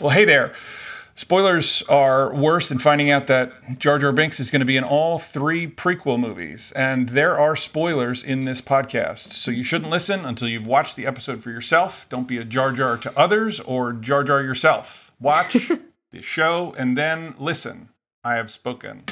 Well, hey there. Spoilers are worse than finding out that Jar Jar Binks is going to be in all three prequel movies. And there are spoilers in this podcast. So you shouldn't listen until you've watched the episode for yourself. Don't be a Jar Jar to others or Jar Jar yourself. Watch the show and then listen. I have spoken.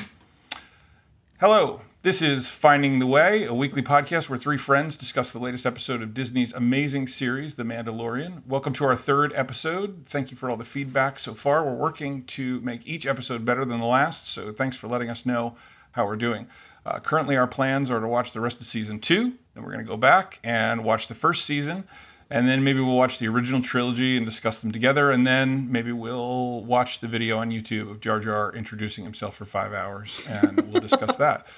Hello, this is Finding the Way, a weekly podcast where three friends discuss the latest episode of Disney's amazing series, The Mandalorian. Welcome to our third episode. Thank you for all the feedback so far. We're working to make each episode better than the last, so thanks for letting us know how we're doing. Uh, currently, our plans are to watch the rest of season two, then we're going to go back and watch the first season and then maybe we'll watch the original trilogy and discuss them together, and then maybe we'll watch the video on YouTube of Jar Jar introducing himself for five hours, and we'll discuss that.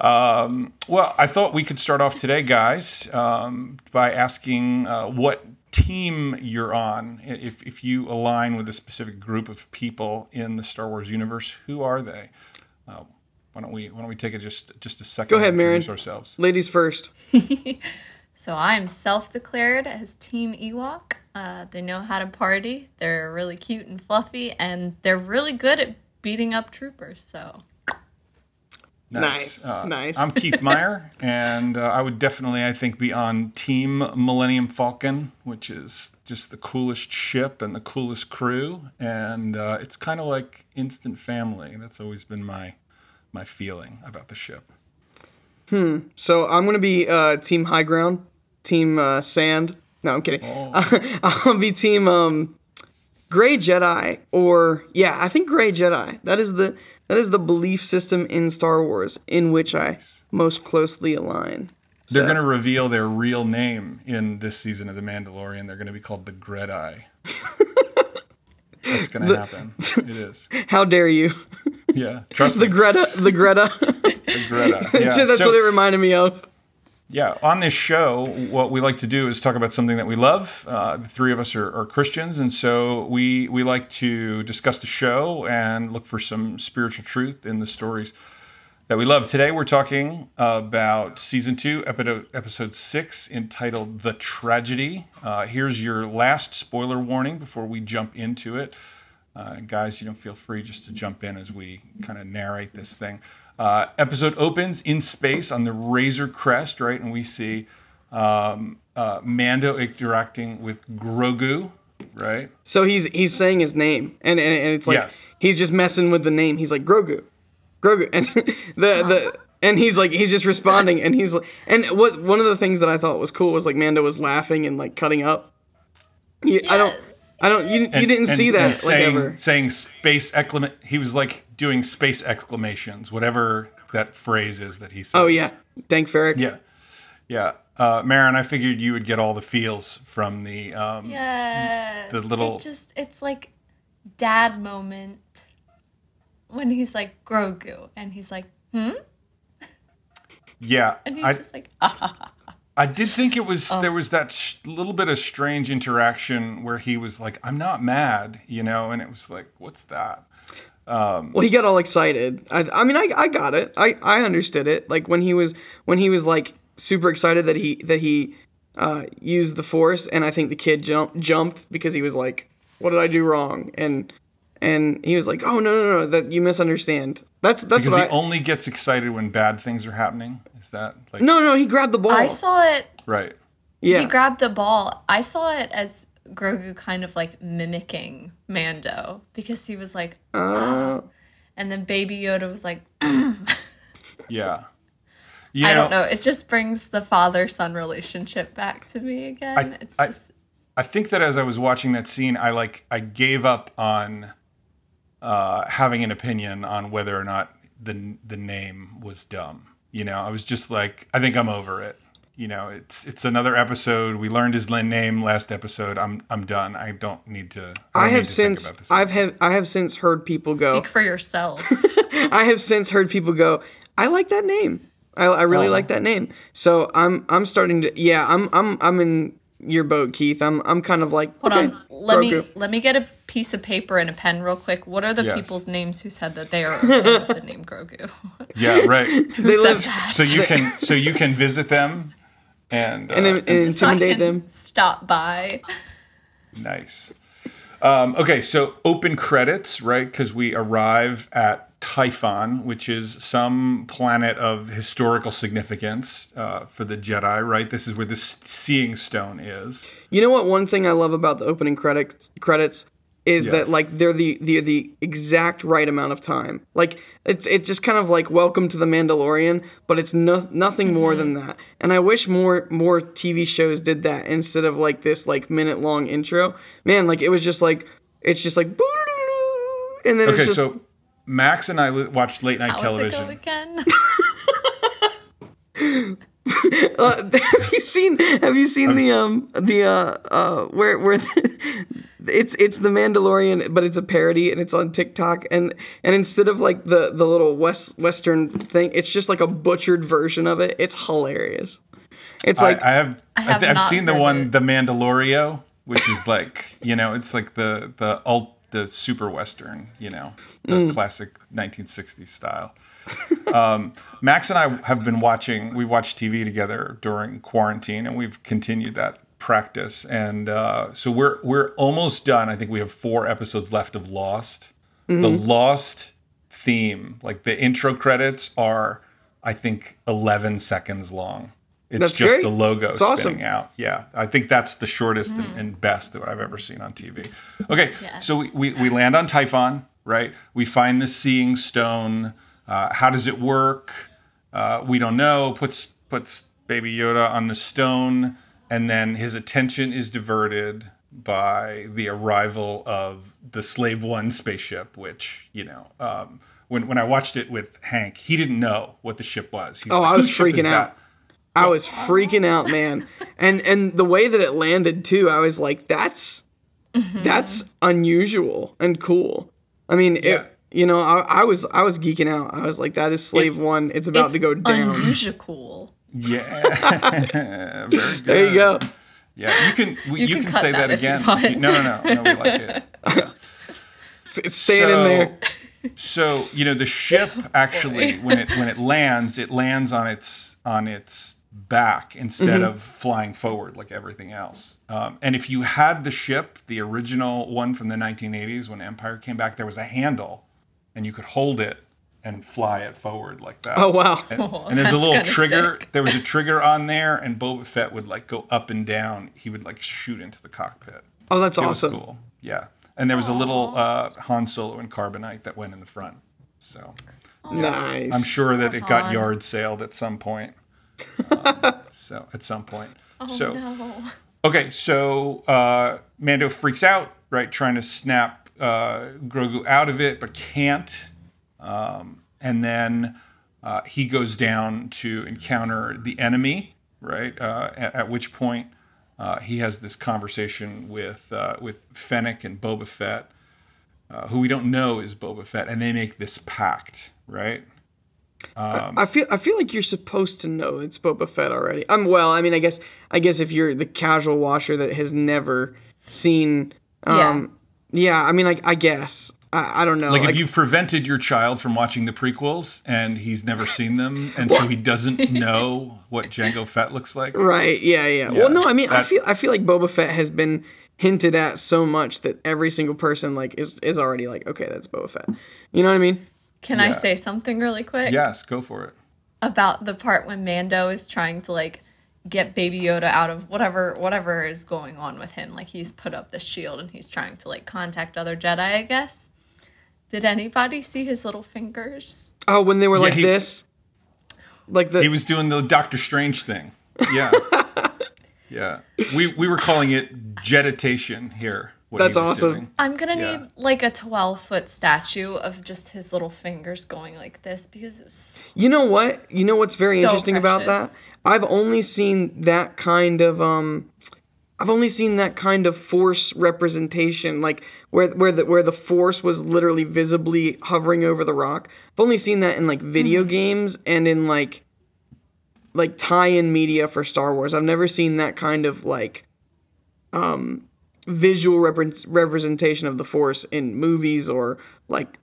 Um, well, I thought we could start off today, guys, um, by asking uh, what team you're on. If, if you align with a specific group of people in the Star Wars universe, who are they? Uh, why don't we Why don't we take it just just a second? Go ahead, Marin. Ourselves, ladies first. so I'm self-declared as Team Ewok. Uh, they know how to party. They're really cute and fluffy, and they're really good at beating up troopers. So Nice. Nice. Uh, nice. I'm Keith Meyer, and uh, I would definitely, I think, be on Team Millennium Falcon, which is just the coolest ship and the coolest crew, and uh, it's kind of like instant family. That's always been my my feeling about the ship. Hmm. So I'm gonna be uh, Team High Ground, Team uh, Sand. No, I'm kidding. Oh. I'll be Team um, Gray Jedi, or yeah, I think Gray Jedi. That is the that is the belief system in Star Wars in which I most closely align. They're so. going to reveal their real name in this season of The Mandalorian. They're going to be called the Gredeye. That's going to happen. It is. How dare you? Yeah, trust the me. Greta, the Greta. the Greta. Yeah. That's so, what it reminded me of. Yeah, on this show, what we like to do is talk about something that we love. Uh, the three of us are, are, Christians, and so we we like to discuss the show and look for some spiritual truth in the stories that we love. Today, we're talking about season two, episode episode six, entitled "The Tragedy." Uh, here's your last spoiler warning before we jump into it, uh, guys. You know, feel free just to jump in as we kind of narrate this thing. Uh, episode opens in space on the Razor Crest, right? And we see um, uh, Mando interacting with Grogu, right? So he's he's saying his name, and and, and it's like yes. he's just messing with the name. He's like Grogu, Grogu, and the the and he's like he's just responding, and he's like, and what one of the things that I thought was cool was like Mando was laughing and like cutting up. He, yes. I don't. I don't. You, and, you didn't and, see that like saying, ever. Saying space exclamation. He was like doing space exclamations, whatever that phrase is that he says. Oh yeah, Dank Farrik. Yeah, yeah. Uh, Marin, I figured you would get all the feels from the um, yeah the little. It just it's like dad moment when he's like Grogu and he's like hmm. Yeah, and he's I, just like ah, ha, ha. I did think it was oh. there was that sh- little bit of strange interaction where he was like, "I'm not mad," you know, and it was like, "What's that?" Um, well, he got all excited. I, I mean, I, I got it. I, I understood it. Like when he was when he was like super excited that he that he uh, used the force, and I think the kid jumped jumped because he was like, "What did I do wrong?" and and he was like, "Oh no no no, that you misunderstand." That's that's because he I, only gets excited when bad things are happening. Is that like? No no, he grabbed the ball. I saw it. Right. Yeah. He grabbed the ball. I saw it as Grogu kind of like mimicking Mando because he was like, uh, and then Baby Yoda was like, yeah. You I don't know. It just brings the father son relationship back to me again. I, it's I, just. I think that as I was watching that scene, I like I gave up on uh, having an opinion on whether or not the the name was dumb. You know, I was just like, I think I'm over it. You know, it's it's another episode. We learned his name last episode. I'm I'm done. I don't need to. I, I have since I've have I have since heard people go. Speak for yourself. I have since heard people go. I like that name. I, I really oh. like that name. So I'm I'm starting to yeah I'm I'm I'm in your boat, Keith. I'm I'm kind of like hold okay, on. Let Grogu. me let me get a piece of paper and a pen real quick. What are the yes. people's names who said that they are okay with the name Grogu? Yeah, right. they live that? so you can so you can visit them and uh, and, and intimidate them. Stop by. Nice. Um, okay, so open credits, right? Because we arrive at Tython, which is some planet of historical significance uh, for the Jedi, right? This is where this seeing stone is. You know what? One thing I love about the opening credits credits is Yes. that like they're the, the the exact right amount of time. Like it's it's just kind of like Welcome to the Mandalorian, but it's no, nothing more than that. And I wish more more TV shows did that instead of like this like minute long intro. Man, like it was just like it's just like and then Okay, it's just so Max and I watched late night How was it television. again? Uh, have you seen have you seen the um the uh uh where where it's it's the Mandalorian but it's a parody and it's on TikTok and and instead of like the the little west western thing it's just like a butchered version of it it's hilarious it's like I, I have, I have th- I've seen the one, it. the Mandalorio, which is like you know, it's like the the ult the super western, you know, the Mm. classic 1960s style. um, Max and I have been watching. We watched TV together during quarantine, and we've continued that practice. And uh, so we're we're almost done. I think we have four episodes left of Lost. The Mm-hmm. Lost theme, like the intro credits, are I think 11 seconds long. It's That's just great. the logo It's awesome. spinning out. Yeah, I think that's the shortest and, and best that I've ever seen on TV. Okay, Yes. so we, we, we land on Tython, right? We find the seeing stone. Uh, how does it work? Uh, we don't know. Puts puts Baby Yoda on the stone, and then his attention is diverted by the arrival of the Slave One spaceship, which you know. Um, when, when I watched it with Hank, he didn't know what the ship was. He's Oh, like, I was "Whose ship is freaking out. that?" I was freaking out man and and the way that it landed too I was like that's mm-hmm. that's unusual and cool I mean Yeah. it you know I, I was I was geeking out I was like that is slave one it's about it's to go down unusual. Yeah, very good. there you go Yeah, you can we, you, You can, can say that, that again. No, no, no, no. We like it. Yeah. it's, it's staying in there So you know the ship oh, actually when it when it lands, it lands on its on its back instead Mm-hmm. of flying forward like everything else. Um, and if you had the ship, the original one from the 1980s when Empire came back, there was a handle, and you could hold it and fly it forward like that. oh wow And, and there's a little trigger. sick. There was a trigger on there, and Boba Fett would like go up and down. He would like shoot into the cockpit. oh that's It awesome cool. Yeah. And there was a little uh, Han Solo and carbonite that went in the front. So nice I'm sure that it got yard sailed at some point. Um, so at some point. so No. okay, so uh, Mando freaks out, right, trying to snap uh, Grogu out of it, but can't. Um, and then uh, he goes down to encounter the enemy, right? Uh, at, at which point uh, he has this conversation with uh, with Fennec and Boba Fett, uh, who we don't know is Boba Fett, and they make this pact, right? I feel I feel like you're supposed to know it's Boba Fett already. I'm well. I mean, I guess I guess if you're the casual watcher that has never seen, um, yeah. I mean, like I guess I, I don't know. Like, Like, if you've prevented your child from watching the prequels and he's never seen them, and so he doesn't know what Jango Fett looks like. right? Yeah, yeah. Well, no. I mean, I feel I feel like Boba Fett has been hinted at so much that every single person like is is already like, okay, that's Boba Fett. You know what I mean? Can I say something really quick? Yes, go for it. about the part when Mando is trying to like get Baby Yoda out of whatever whatever is going on with him. Like he's put up the shield and he's trying to like contact other Jedi, I guess. Did anybody see his little fingers? Oh, when they were like he- this, like the He was doing the Doctor Strange thing. Yeah. yeah. We we were calling it jetitation here. What he That's was awesome. doing. I'm gonna Yeah. need like a 12 foot statue of just his little fingers going like this because it was You know what? You know what's very So interesting about that? I've only seen that kind of um I've only seen that kind of force representation like where where the where the force was literally visibly hovering over the rock. I've only seen that in like video games and in like like tie-in media for Star Wars. I've never seen that kind of like um visual repre- representation of the force in movies or like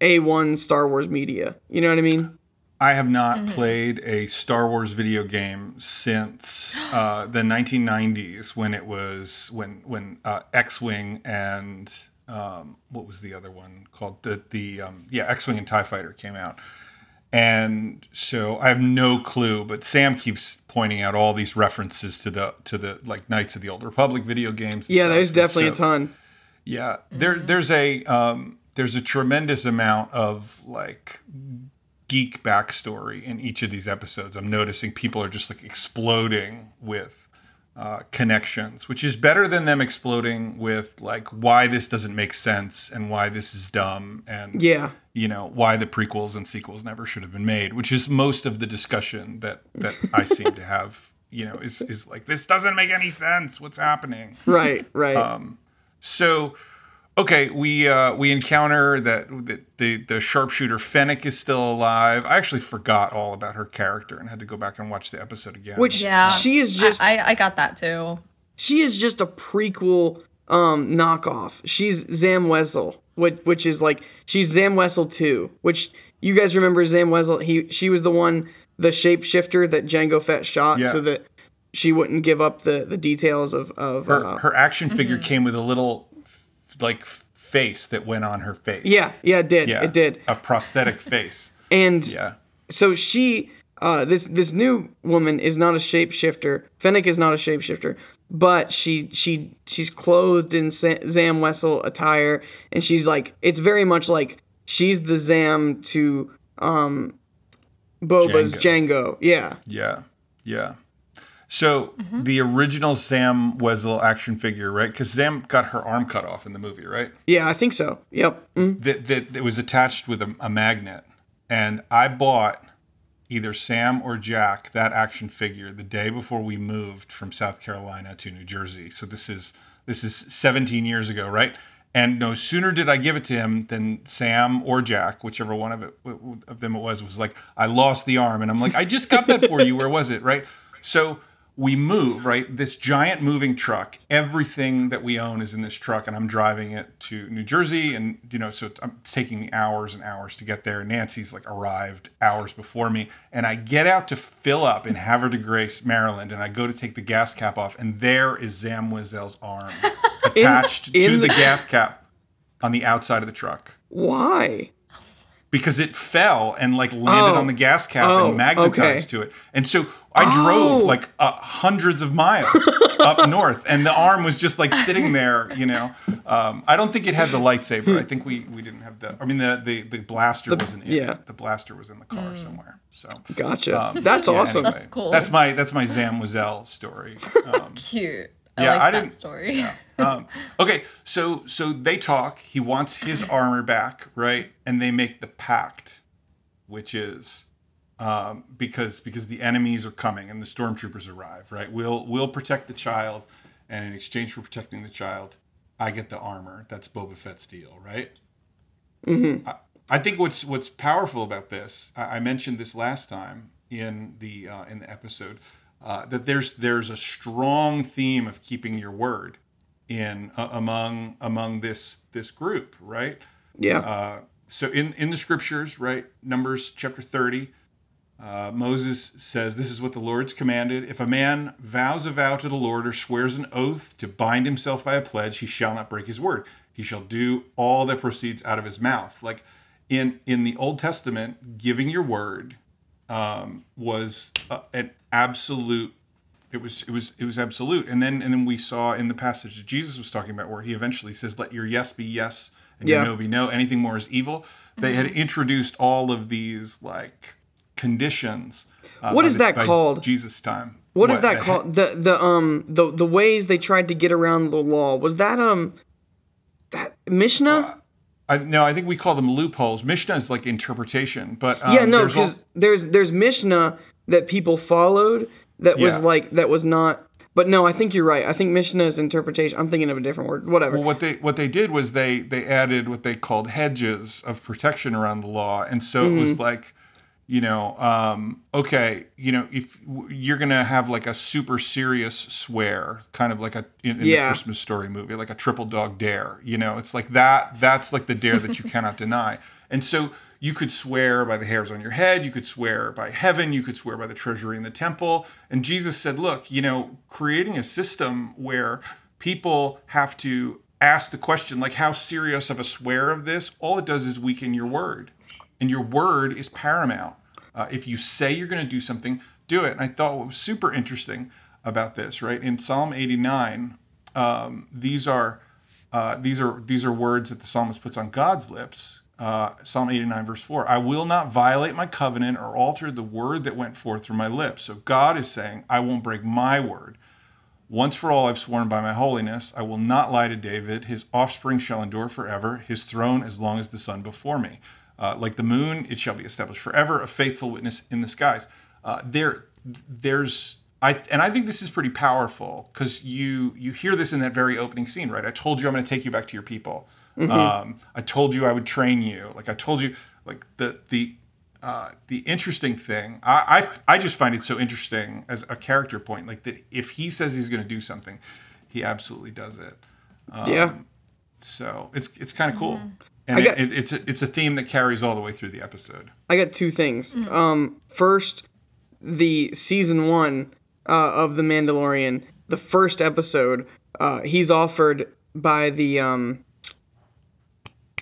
A1 Star Wars media. You know what I mean? I have not played a Star Wars video game since uh, the 1990s when it was when when uh, X-wing and um, what was the other one called the the um, yeah X-wing and Tie Fighter came out, and so I have no clue. But Sam keeps pointing out all these references to the to the like Knights of the Old Republic video games. Yeah, stuff. there's definitely so- a ton. yeah, there there's a um, there's a tremendous amount of like geek backstory in each of these episodes. I'm noticing people are just like exploding with uh, connections, which is better than them exploding with like why this doesn't make sense and why this is dumb and Yeah. you know why the prequels and sequels never should have been made, which is most of the discussion that that I seem to have. You know, is is like this doesn't make any sense. What's happening? Right. Right. Um, So, okay, we uh, we encounter that, that the the sharpshooter Fennec is still alive. I actually forgot all about her character and had to go back and watch the episode again. Which Yeah. she is just I, I, I got that too. she is just a prequel um knockoff. She's Zam Wesell, which which is like she's Zam Wesell 2, which you guys remember Zam Wesell, he she was the one the shapeshifter that Jango Fett shot Yeah. so that she wouldn't give up the the details of of her, uh, her action figure came with a little f- like face that went on her face. Yeah, yeah, it did. yeah, It did. a prosthetic face. And Yeah, so she uh this this new woman is not a shapeshifter fennec is not a shapeshifter but she she she's clothed in zam wesell attire and she's like it's very much like she's the zam to um boba's jango, yeah yeah, yeah. So Mm-hmm. the original Zam Wesell action figure, right? Because Zam got her arm cut off in the movie, right? yeah i think so yep mm. that, that, that was attached with a, a magnet. And I bought either Sam or Jack that action figure the day before we moved from South Carolina to New Jersey. So this is this is 17 years ago, right? And no sooner did I give it to him than Sam or Jack, whichever one of it of them it was, was like, "I lost the arm," and I'm like, "I just got that for you. Where was it?" Right? So we move right this giant moving truck everything that we own is in this truck and i'm driving it to new jersey and you know so it's, um, it's taking me hours and hours to get there nancy's like arrived hours before me and i get out to fill up in havre de grace maryland and i go to take the gas cap off and there is zam Wesell's arm attached in to the the- gas cap on the outside of the truck why because it fell and like landed Oh. on the gas cap Oh, and magnetized okay. to it. And so I drove Oh. like uh, hundreds of miles up north, and the arm was just like sitting there. You know, um, I don't think it had the lightsaber. I think we we didn't have the. I mean, the the, the blaster wasn't in yeah. it. The blaster was in the car somewhere. So gotcha um, that's yeah, awesome anyway, cool. That's my that's my Zam Wesell story. Um, Cute. I Yeah, like I that didn't- story. um, okay, so so they talk. He wants his armor back, right? And they make the pact, which is um, because because the enemies are coming and the stormtroopers arrive, right? We'll we'll protect the child, and in exchange for protecting the child, I get the armor. That's Boba Fett's deal, right? I, I think what's what's powerful about this, I, I mentioned this last time in the uh, in the episode, uh, that there's there's a strong theme of keeping your word in uh, among among this this group, right? yeah Uh, so in in the scriptures, right, Numbers chapter thirty, uh, Moses says, "This is what the Lord's commanded: If a man vows a vow to the Lord or swears an oath to bind himself by a pledge, he shall not break his word. He shall do all that proceeds out of his mouth." Like in in the Old Testament, giving your word um, was uh, an absolute it was it was it was absolute and then and then we saw in the passage that jesus was talking about where he eventually says let your yes be yes and Yeah. your no be no anything more is evil they had introduced all of these like conditions uh, What the- that called? jesus time. What is that called? the the um the the ways they tried to get around the law. Was that um that mishnah? I, no i think we call them loopholes. Mishnah is like interpretation but um, yeah no there's because there's there's mishnah that people followed that was like that was not but no i think you're right. I think mishnah is interpretation i'm thinking of a different word whatever. Well, what they what they did was they they added what they called hedges of protection around the law, and so it was like, you know, um, okay, you know, if you're gonna have like a super serious swear, kind of like a in, in Yeah. the Christmas story movie, like a triple dog dare, you know, it's like that. That's like the dare that you cannot deny. And so you could swear by the hairs on your head, you could swear by heaven, you could swear by the treasury in the temple. And Jesus said, look, you know, creating a system where people have to ask the question, like, how serious of a swear of this? All it does is weaken your word. And your word is paramount. Uh, if you say you're going to do something, do it. And I thought what was super interesting about this, right? In Psalm 89, um, these are uh, these are these are words that the psalmist puts on God's lips uh, Psalm 89, verse 4 I will not violate my covenant or alter the word that went forth through my lips. So God is saying, I won't break my word. Once for all, I've sworn by my holiness, I will not lie to David. His offspring shall endure forever, his throne as long as the sun before me. Uh, like the moon, it shall be established forever, a faithful witness in the skies. Uh, there, there's I, and I think this is pretty powerful because you you hear this in that very opening scene, right? I told you I'm going to take you back to your people. Mm-hmm. Um, I told you I would train you. Like I told you, like the the uh, the interesting thing, I, I I just find it so interesting as a character point, like that if he says he's going to do something, he absolutely does it. Um, yeah. So it's it's kind of cool, mm-hmm. And got, it, it, it's a, it's a theme that carries all the way through the episode. I got two things. Mm-hmm. Um, first, the season one uh, of the Mandalorian, the first episode, uh, he's offered by the um,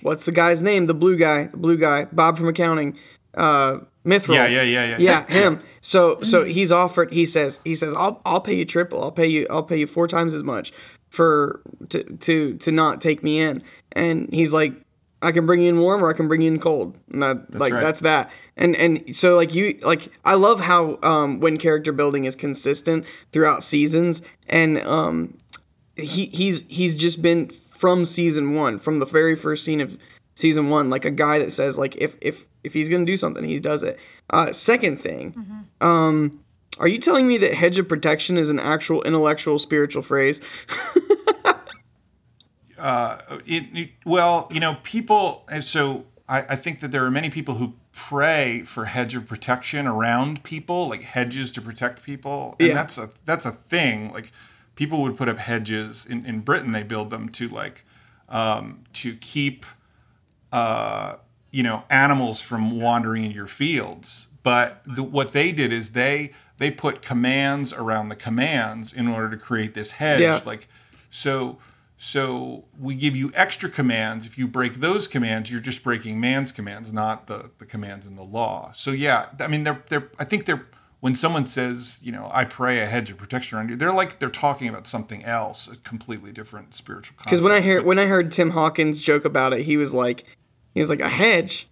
what's the guy's name? The blue guy, the blue guy, Bob from accounting. Uh, Mythrol. Yeah, yeah, yeah, yeah. Yeah, him. So, so he's offered. He says, he says, I'll, I'll pay you triple. I'll pay you, I'll pay you four times as much for to to to not take me in. And he's like, I can bring you in warm or I can bring you in cold. And that that's like right. that's that. And and so like you like I love how um when character building is consistent throughout seasons and um he he's he's just been from season one, from the very first scene of season one, like a guy that says like if if if he's gonna do something, he does it. Uh, second thing, mm-hmm. um, are you telling me that hedge of protection is an actual intellectual spiritual phrase? uh, it, it, well, you know, people. So I, I think that there are many people who pray for hedge of protection around people, like hedges to protect people, and yeah. that's a that's a thing. Like people would put up hedges in, in Britain. They build them to like um, to keep uh, you know animals from wandering in your fields. But the, what they did is they they put commands around the commands in order to create this hedge. Yeah. Like so so we give you extra commands. If you break those commands, you're just breaking man's commands, not the the commands in the law. So yeah, I mean they're they're I think they're when someone says, you know, I pray a hedge of protection around you, they're like they're talking about something else, a completely different spiritual. Because when I hear when I heard Tim Hawkins joke about it, he was like, he was like a hedge.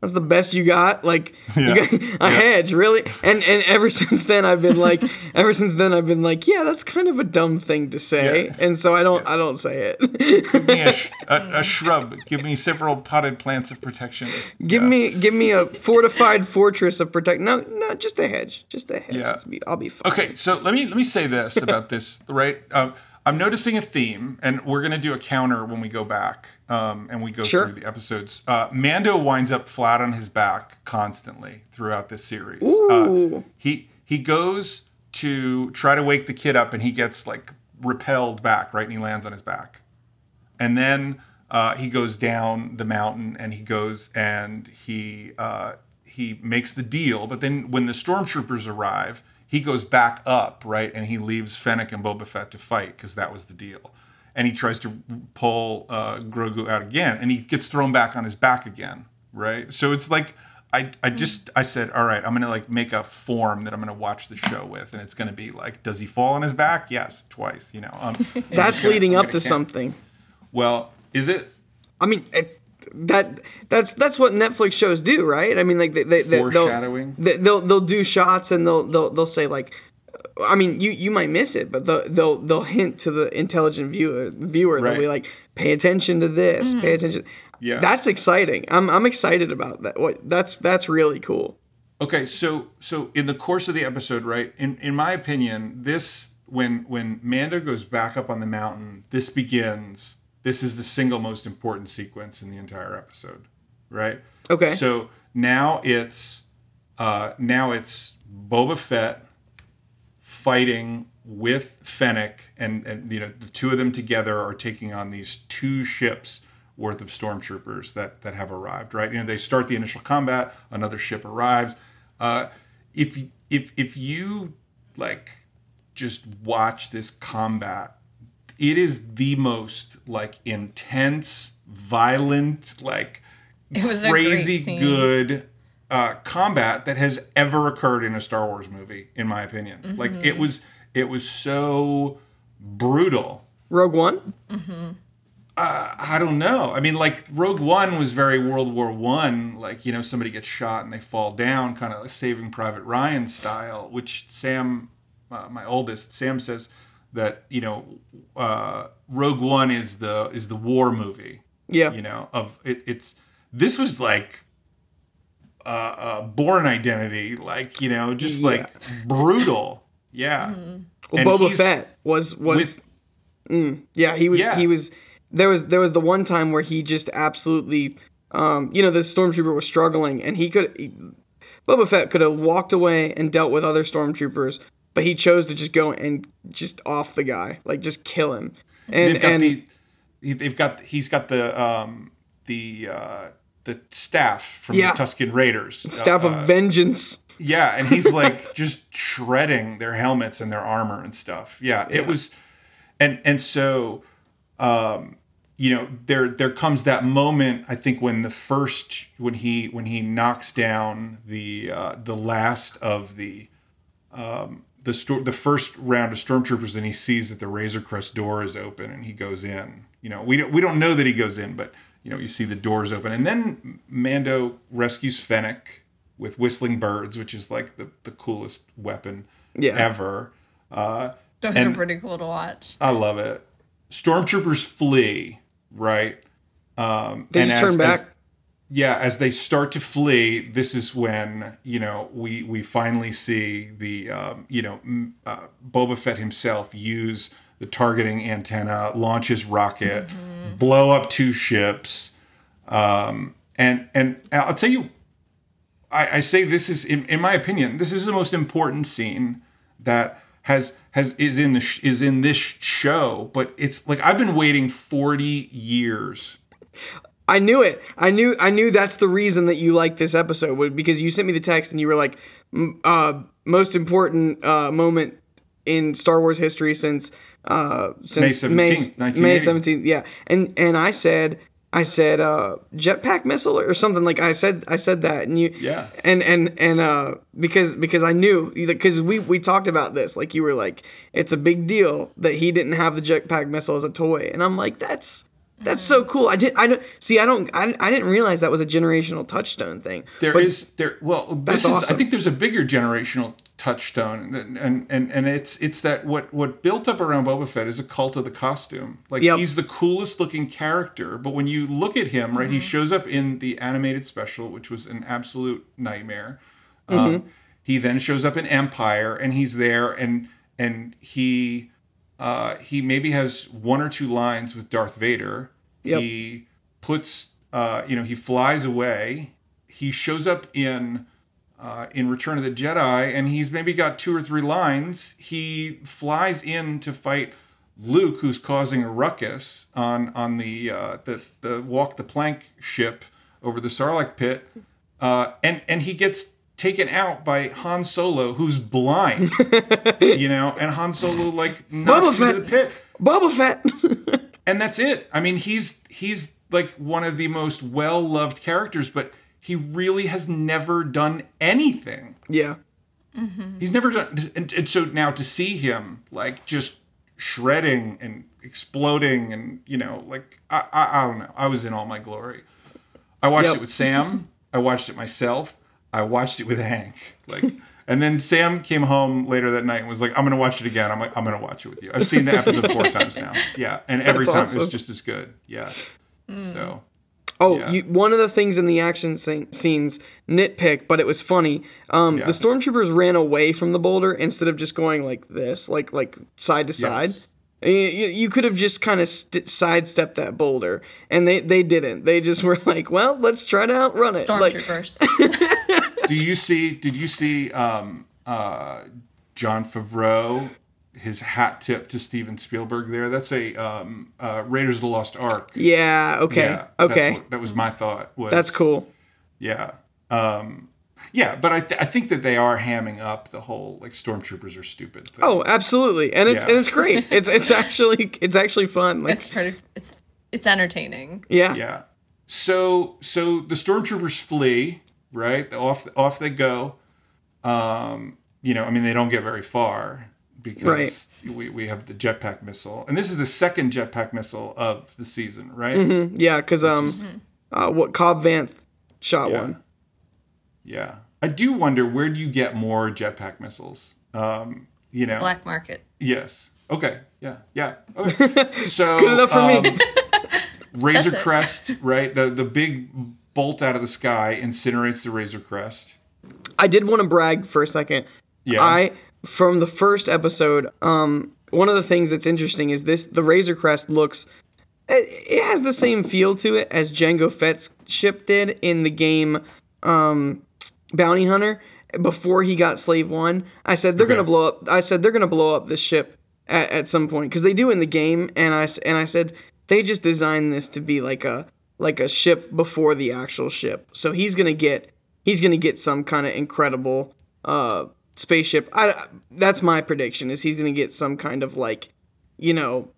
That's the best you got, like yeah. you got a yeah. hedge, really. And and ever since then, I've been like, ever since then, I've been like, yeah, that's kind of a dumb thing to say, yeah. and so I don't, I don't say it. give me a, sh- a, a, shrub. Give me several potted plants of protection. Give me, give me a fortified fortress of protect. No, no, just a hedge, just a hedge. Yeah, be, I'll be fine. Okay, so let me let me say this about this, right? Uh, I'm noticing a theme, and we're going to do a counter when we go back um, and we go sure. through the episodes. Uh, Mando winds up flat on his back constantly throughout this series. Uh, he he goes to try to wake the kid up, and he gets like repelled back, right? And he lands on his back, and then uh, he goes down the mountain, and he goes and he uh, he makes the deal. But then when the stormtroopers arrive he goes back up, right, and he leaves Fennec and Boba Fett to fight because that was the deal. And he tries to pull uh, Grogu out again, and he gets thrown back on his back again, right? So it's like I, I just I said, all right, I'm gonna like make a form that I'm gonna watch the show with, and it's gonna be like, does he fall on his back? Yes, twice. You know, um, that's leading up to something. Well, is it? I mean, it, that that's that's what Netflix shows do, right? I mean, like they, they, they foreshadowing. They'll, they'll they'll do shots and they'll they'll they'll say like, I mean, you you might miss it, but they'll they'll, they'll hint to the intelligent viewer viewer. Right. They'll be like, pay attention to this, mm-hmm. pay attention. Yeah, that's exciting. I'm I'm excited about that. What that's that's really cool. Okay, so so in the course of the episode, right? In in my opinion, this when when Mando goes back up on the mountain, this begins this is the single most important sequence in the entire episode, right? Okay. So now it's uh, now it's Boba Fett fighting with Fennec, and and you know the two of them together are taking on these two ships worth of stormtroopers that that have arrived. Right, you know, they start the initial combat, another ship arrives. Uh, if if if you like just watch this combat, it is the most like intense, violent, like It was crazy good uh, combat that has ever occurred in a Star Wars movie, in my opinion. Like Mm-hmm. it was, it was so brutal. Rogue One. I don't know. I mean, like Rogue One was very World War One. Like you know, somebody gets shot and they fall down, kind of like Saving Private Ryan style. Which Sam, uh, my oldest, Sam says that you know, uh, Rogue One is the is the war movie. Yeah. You know, of it, it's this was like uh, uh, Bourne Identity, like you know, just like brutal. Yeah. Well, And Boba Fett was was with- yeah he was Yeah. he was there was there was the one time where he just absolutely um you know the stormtrooper was struggling and he could he, Boba Fett could have walked away and dealt with other stormtroopers but he chose to just go and just off the guy like just kill him and they've got and the they've got he's got the um the uh the staff from Yeah. the Tusken Raiders. staff Uh, of vengeance yeah, and he's like just shredding their helmets and their armor and stuff. Yeah, it was and and so um you know there there comes that moment I think when the first when he when he knocks down the uh the last of the um the sto- the first round of stormtroopers and he sees that the Razor Crest door is open and he goes in. You know, we don't we don't know that he goes in, but you know, you see the doors open and then Mando rescues Fennec with whistling birds, which is like the, the coolest weapon Yeah. ever. Uh, Those are pretty cool to watch. I love it. Stormtroopers flee, right? Um, they and just as- turn back as- yeah, as they start to flee, this is when you know we we finally see the um, you know uh, Boba Fett himself use the targeting antenna, launch his rocket, blow up two ships, um, and and I'll tell you, I, I say this is in, in my opinion, this is the most important scene that has has is in the sh- is in this show, but it's like I've been waiting forty years I knew it. I knew. I knew that's the reason that you liked this episode because you sent me the text and you were like, m- uh, most important uh, moment in Star Wars history since uh, since May 17th, May seventeenth. Yeah, and and I said. I said uh, jetpack missile or something like I said I said that and you Yeah. and and and uh because because I knew because we we talked about this like you were like it's a big deal that he didn't have the jetpack missile as a toy and I'm like that's that's so cool I did I don't see I don't I, I didn't realize that was a generational touchstone thing There is there. Well, this is. awesome. I think there's a bigger generational touchstone, and and and, and it's it's that what what built up around Boba Fett is a cult of the costume. Like Yep. he's the coolest looking character, but when you look at him, right, he shows up in the animated special, which was an absolute nightmare. Um, he then shows up in Empire, and he's there, and and he uh, he maybe has one or two lines with Darth Vader. Yep. He puts, uh, you know, he flies away. He shows up in uh, in Return of the Jedi, and he's maybe got two or three lines. He flies in to fight Luke, who's causing a ruckus on on the uh, the the walk the plank ship over the Sarlacc pit, uh, and and he gets taken out by Han Solo, who's blind, you know, and Han Solo like knocks Boba him into the pit Boba Fett and that's it. I mean, he's he's like one of the most well loved characters, but he really has never done anything. yeah mm-hmm. He's never done, and, and so now to see him like just shredding and exploding, and you know, like I I, I don't know, I was in all my glory. I watched Yep. it with Sam. I watched it myself. I watched it with Hank. Like. And then Sam came home later that night and was like, "I'm gonna watch it again." I'm like, "I'm gonna watch it with you." I've seen the episode four times now. Yeah, and every That's time awesome. it's just as good. Yeah. So Oh, Yeah. you, one of the things in the action scene, scenes nitpick, but it was funny. Um, Yeah. The stormtroopers ran away from the boulder instead of just going like this, like like side to side. Yes. You, you you could have just kind of st- sidestepped that boulder, and they they didn't. They just were like, "Well, let's try to outrun it." Like, Stormtroopers. do you see? Did you see um, uh, Jon Favreau? his hat tip to Steven Spielberg there. That's a um, uh, Raiders of the Lost Ark. Yeah. Okay. Yeah, okay. what- that was my thought. Was, That's cool. Yeah. Um, yeah, but I, th- I think that they are hamming up the whole like stormtroopers are stupid. Thing. Oh, absolutely, and it's Yeah. and it's great. It's it's actually it's actually fun. Like, It's pretty. It's it's entertaining. yeah. Yeah. So so the stormtroopers flee, right? Off off they go. Um, you know, I mean they don't get very far because we, we have the jetpack missile. And this is the second jetpack missile of the season, right? Yeah, because um, uh, what Cobb Vanth shot Yeah. one. Yeah. I do wonder where do you get more jetpack missiles? Um, you know. Black market. Yes. Okay. Yeah. Yeah. Okay. So Good enough for me. um, Razor Crest, right? The the big bolt out of the sky incinerates the Razor Crest. I did want to brag for a second. Yeah. I from the first episode, um, one of the things that's interesting is this: the Razor Crest looks. It, it has the same feel to it as Jango Fett's ship did in the game um, Bounty Hunter before he got Slave One. I said they're gonna blow up. I said they're gonna blow up this ship at, at some point because they do in the game, and I and I said they just designed this to be like a like a ship before the actual ship. So he's gonna get he's gonna get some kind of incredible uh spaceship. I that's my prediction is he's gonna get some kind of like you know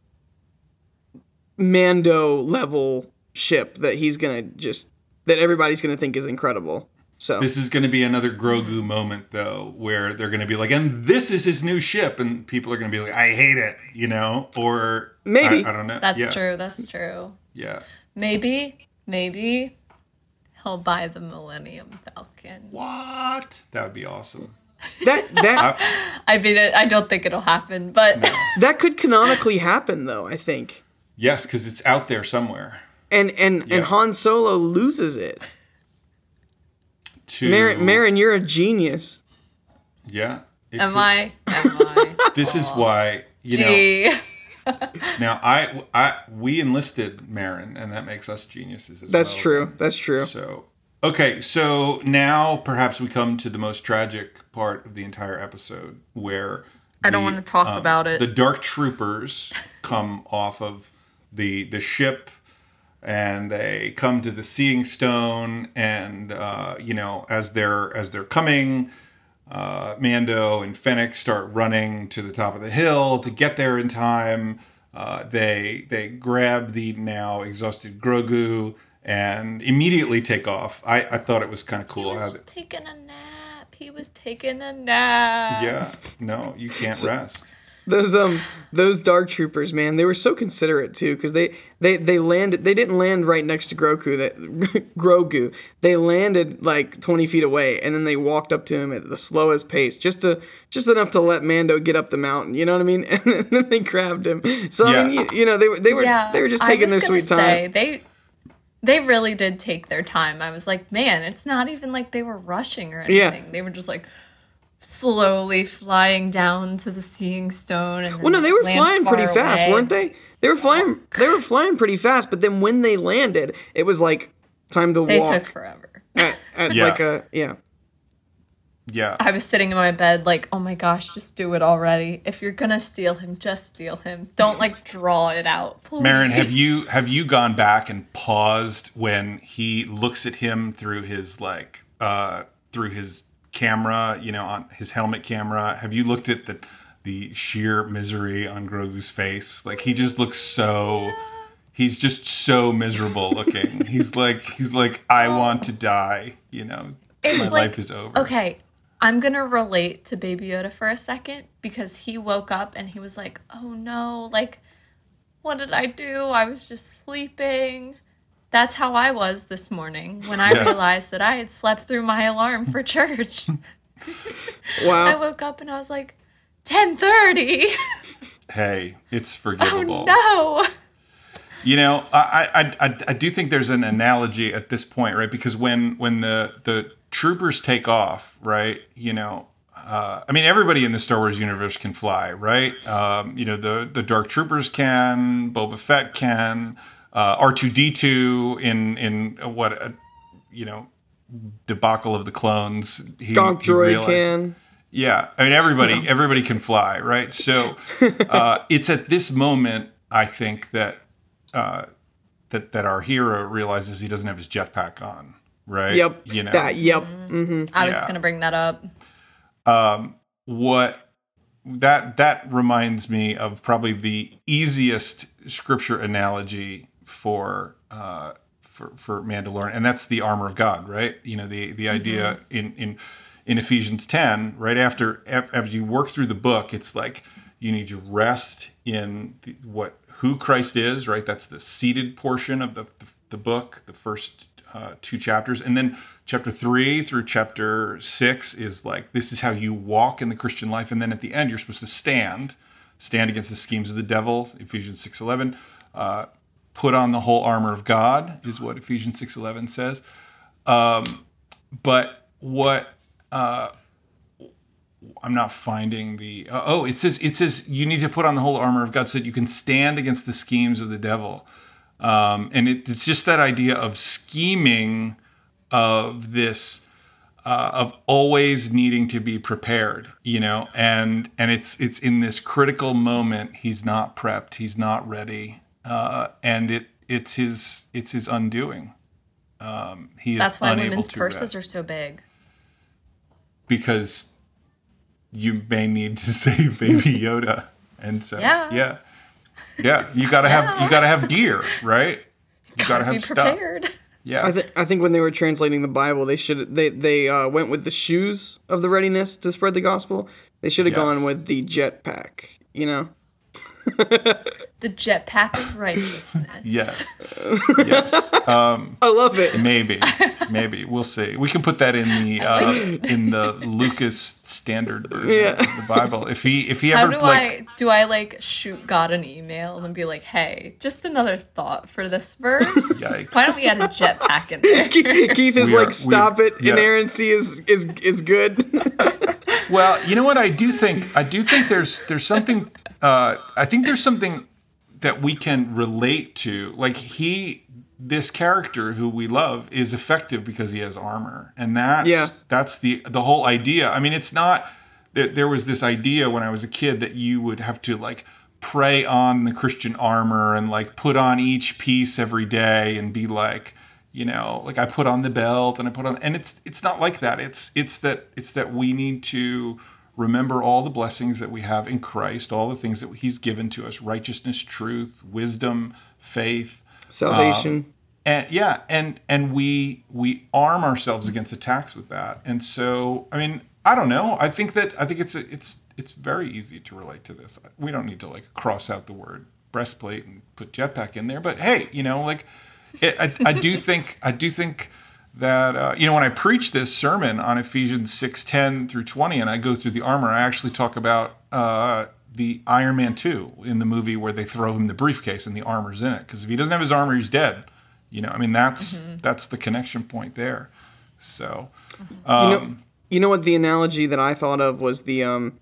Mando level ship that he's gonna just that everybody's gonna think is incredible. So This is going to be another Grogu moment, though, where they're going to be like, "And this is his new ship," and people are going to be like, "I hate it," you know, or Maybe. I, I don't know. That's yeah. true. That's true. Yeah. Maybe, maybe he'll buy the Millennium Falcon. What? That would be awesome. that that I mean, I I don't think it'll happen, but that could canonically happen though. I think. Yes, because it's out there somewhere. And and Yeah. and Han Solo loses it. To Marin, Marin, you're a genius. Yeah. Am could- I? Am I? This is why you know. Gee. Now I, I we enlisted Marin, and that makes us geniuses as That's well. true. That's true. So okay, so now perhaps we come to the most tragic part of the entire episode, where I don't the, wanna talk um, about it. The Dark Troopers come off of the the ship, and they come to the Seeing Stone, and uh, you know as they're as they're coming. Uh, Mando and Fennec start running to the top of the hill to get there in time. Uh, they they grab the now exhausted Grogu and immediately take off. I, I thought it was kind of cool. He was just taking a nap. He was taking a nap. yeah, no, you can't rest. Those um those dark troopers, man, they were so considerate too, because they they they landed. They didn't land right next to Grogu. That Grogu. They landed like twenty feet away, and then they walked up to him at the slowest pace, just to just enough to let Mando get up the mountain. You know what I mean? And then they grabbed him. So I mean, you, you know, they were they were Yeah, they were just taking their was gonna sweet time. They they really did take their time. I was like, man, it's not even like they were rushing or Yeah. anything. They were just like slowly flying down to the seeing stone and Well, no, they were flying pretty far fast, weren't they? They were flying. They were flying pretty fast, but then when they landed, it was like time to They walk took forever. at, at Yeah. like a yeah. Yeah, I was sitting in my bed like, oh my gosh, just do it already. If you're gonna steal him, just steal him. Don't like draw it out. Please. Marin, have you have you gone back and paused when he looks at him through his like uh through his camera, you know, on his helmet camera? Have you looked at the the sheer misery on Grogu's face? Like he just looks so he's just so miserable looking. he's like he's like I want to die, you know. It's My like- life is over. Okay, I'm gonna relate to Baby Yoda for a second because he woke up and he was like, "Oh no, like, what did I do? I was just sleeping." That's how I was this morning when I Yes. realized that I had slept through my alarm for church. wow. I woke up and I was like, "10:30." Hey, it's forgivable. oh forgivable. no. You know, I, I I I do think there's an analogy at this point, right? Because when when the the troopers take off, right? You know, uh, I mean, everybody in the Star Wars universe can fly, right? Um, you know, the the Dark Troopers can, Boba Fett can, uh, R two D two in in what uh, you know debacle of the clones. He, Gonk he droid realized- can. Yeah, I mean everybody everybody can fly, right? So uh, it's at this moment I think that uh, that that our hero realizes he doesn't have his jetpack on, right? Yep. You know That. Yep. I was Yeah. gonna bring that up. what that that reminds me of probably the easiest scripture analogy for uh, for for Mandalorian, and that's the armor of God, right? You know, the the idea in in in Ephesians ten, right after af- after you work through the book, it's like you need to rest in the, what who Christ is, right? That's the seated portion of the the, the book, the first uh, two chapters, and then chapter three through chapter six is like this is how you walk in the Christian life, and then at the end you're supposed to stand, stand against the schemes of the devil. Ephesians six eleven. Uh, put on the whole armor of God is what Ephesians six eleven says. Um, but what uh, I'm not finding the uh, oh it says it says you need to put on the whole armor of God so that you can stand against the schemes of the devil. Um, and it, it's just that idea of scheming of this uh, of always needing to be prepared you know and and it's it's in this critical moment he's not prepped he's not ready uh, and it it's his it's his undoing um, he is That's why unable women's to purses rest are so big. because you may need to save baby Yoda and so Yeah. yeah yeah you gotta have you gotta have gear right you gotta, Be have stuff prepared. yeah I think I think when they were translating the Bible, they should they they uh, went with the shoes of the readiness to spread the gospel. They should have Yes. gone with the jetpack. You know. The jetpack of righteousness. yes yes I love it. Maybe, maybe we'll see. We can put that in the uh, in the Lucas standard version Yeah. of the Bible. If he if he How ever do like, I do I like shoot God an email and be like, hey, just another thought for this verse? Yikes. Why don't we add a jetpack in there? Keith is We are- like, stop we- it. yeah. Inerrancy is is is good. well, you know what? I do think I do think there's there's something. Uh, I think there's something that we can relate to. Like he, this character who we love is effective because he has armor, and that's Yeah. that's the the whole idea. I mean, it's not that there was this idea when I was a kid that you would have to like pray on the Christian armor and like put on each piece every day and be like, you know, like I put on the belt and I put on and it's it's not like that. It's it's that it's that we need to remember all the blessings that we have in Christ, all the things that he's given to us, righteousness, truth, wisdom, faith, Salvation. Um, and yeah and and we we arm ourselves against attacks with that. And so i mean i don't know. I think that i think it's a, it's it's very easy to relate to this. We don't need to like cross out the word breastplate and put jetpack in there but hey you know like it, I, I do think i do think that uh, you know when i preach this sermon on ephesians 6 10 through 20 and i go through the armor i actually talk about uh, the iron man 2 in the movie where they throw him the briefcase and the armor's in it. Because if he doesn't have his armor he's dead. You know i mean that's that's the connection point there. So you know, you know what the analogy that I thought of was the um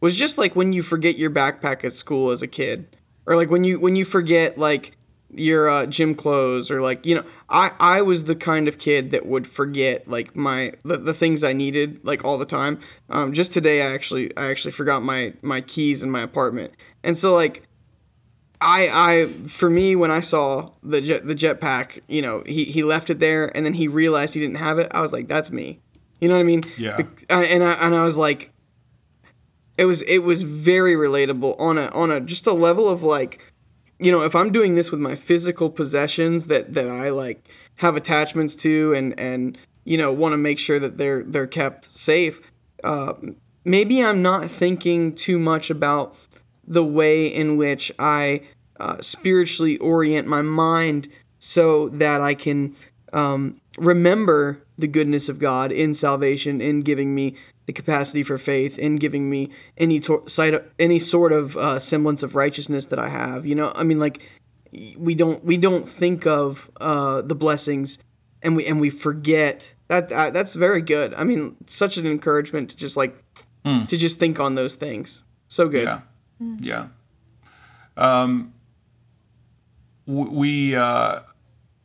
was just like when you forget your backpack at school as a kid, or like when you when you forget like your uh, gym clothes, or like you know, I I was the kind of kid that would forget like my the, the things I needed like all the time. Um, just today I actually I actually forgot my my keys in my apartment, and so like. I, I, for me, when I saw the jet, the jetpack, you know, he, he left it there, and then he realized he didn't have it. I was like, "That's me," you know what I mean? Yeah. And I and I was like, it was it was very relatable on a on a just a level of like, you know, if I'm doing this with my physical possessions that that I like have attachments to and and you know want to make sure that they're they're kept safe. Uh, maybe I'm not thinking too much about the way in which I uh, spiritually orient my mind so that I can um, remember the goodness of God in salvation, in giving me the capacity for faith, in giving me any to- site, any sort of uh, semblance of righteousness that I have. You know, I mean, like we don't we don't think of uh, the blessings, and we and we forget that, that that's very good. I mean, such an encouragement to just like to just think on those things. So good. Yeah, yeah. Um, we uh,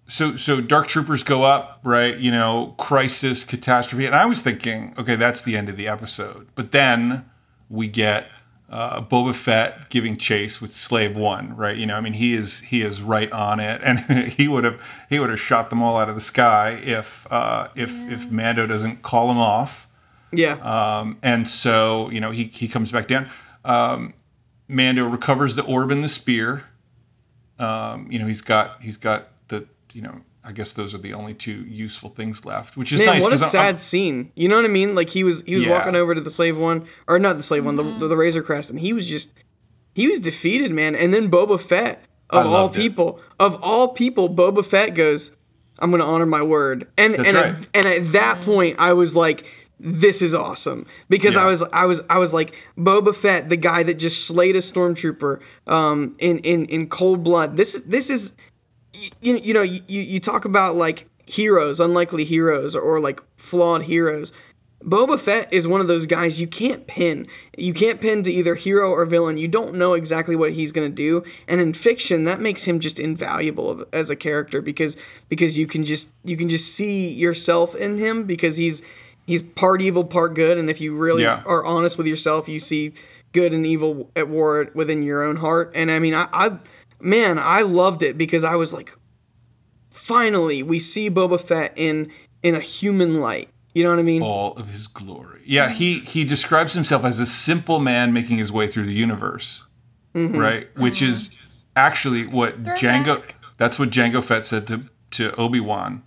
so so dark troopers go up right you know crisis catastrophe and i was thinking okay that's the end of the episode but then we get uh, Boba Fett giving chase with Slave One, right? You know, I mean, he is he is right on it, and he would have he would have shot them all out of the sky if uh, if yeah. if Mando doesn't call him off. Yeah. Um, and so you know he he comes back down. Um, Mando recovers the orb and the spear. Um, you know, he's got he's got you know I guess those are the only two useful things left, which is Man, nice. What a I'm- sad I'm- scene. You know what I mean? Like he was he was Yeah. walking over to the slave one, or not the slave one, the, the Razor Crest, and he was just he was defeated, man. And then Boba Fett, of all loved it. people, of all people, Boba Fett goes, "I'm going to honor my word." And That's and right. at, and at that point, I was like. This is awesome because I was I was I was like Boba Fett, the guy that just slayed a stormtrooper um, in in in cold blood. This this is you, you know you, you talk about like heroes unlikely heroes or like flawed heroes. Boba fett is one of those guys you can't pin. You can't pin to either hero or villain. You don't know exactly what he's going to do. And in fiction that makes him just invaluable as a character because because you can just you can just see yourself in him because he's he's part evil part good. And if you really Yeah. are honest with yourself you see good and evil at war within your own heart. And i mean i, I man i loved it because i was like finally we see Boba Fett in in a human light. You know what I mean? all of his glory. Yeah, he he describes himself as a simple man making his way through the universe, Mm-hmm. right? Which is actually what Jango. That's what Jango Fett said to to Obi Wan,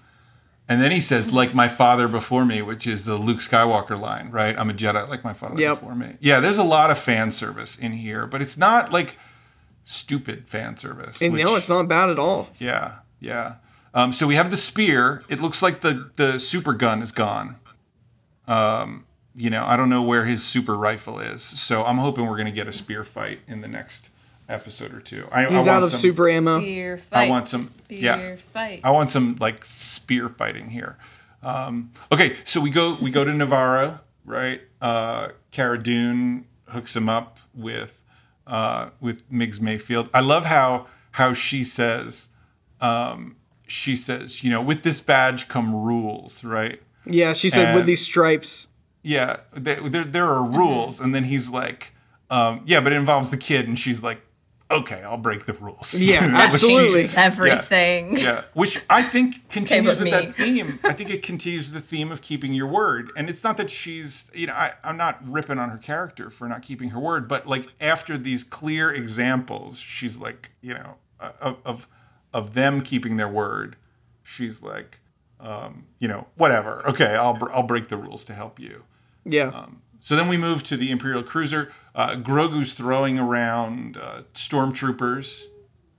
and then he says, "Like my father before me," which is the Luke Skywalker line, right? I'm a Jedi like my father Yep. before me. Yeah, there's a lot of fan service in here, but it's not like stupid fan service. and which- no, it's not bad at all. yeah, yeah. Um, so we have the spear. It looks like the the super gun is gone. Um, you know, I don't know where his super rifle is. So I'm hoping we're gonna get a spear fight in the next episode or two. I, I He's want out of some, super ammo. Spear fight. I want some- Spear yeah. fight. I want some like spear fighting here. Um, okay, so we go we go to Navarro, right? Uh, Cara Dune hooks him up with uh, with Migs Mayfield. I love how how she says um, she says you know with this badge come rules, right? Yeah, she said with these stripes. Yeah, there there, there are rules, and then he's like, um, yeah, but it involves the kid, and she's like, okay, I'll break the rules. Yeah, Which she- absolutely. Everything. yeah, which I think continues but with me. that theme. I think it continues with the theme of keeping your word. And it's not that she's, you know, I, I'm not ripping on her character for not keeping her word, but like after these clear examples, she's like, you know, uh, of of, of them keeping their word, she's like, um, you know, whatever. Okay, I'll I'll break the rules to help you. Yeah. Um, So then we move to the Imperial cruiser. Uh, Grogu's throwing around uh, stormtroopers.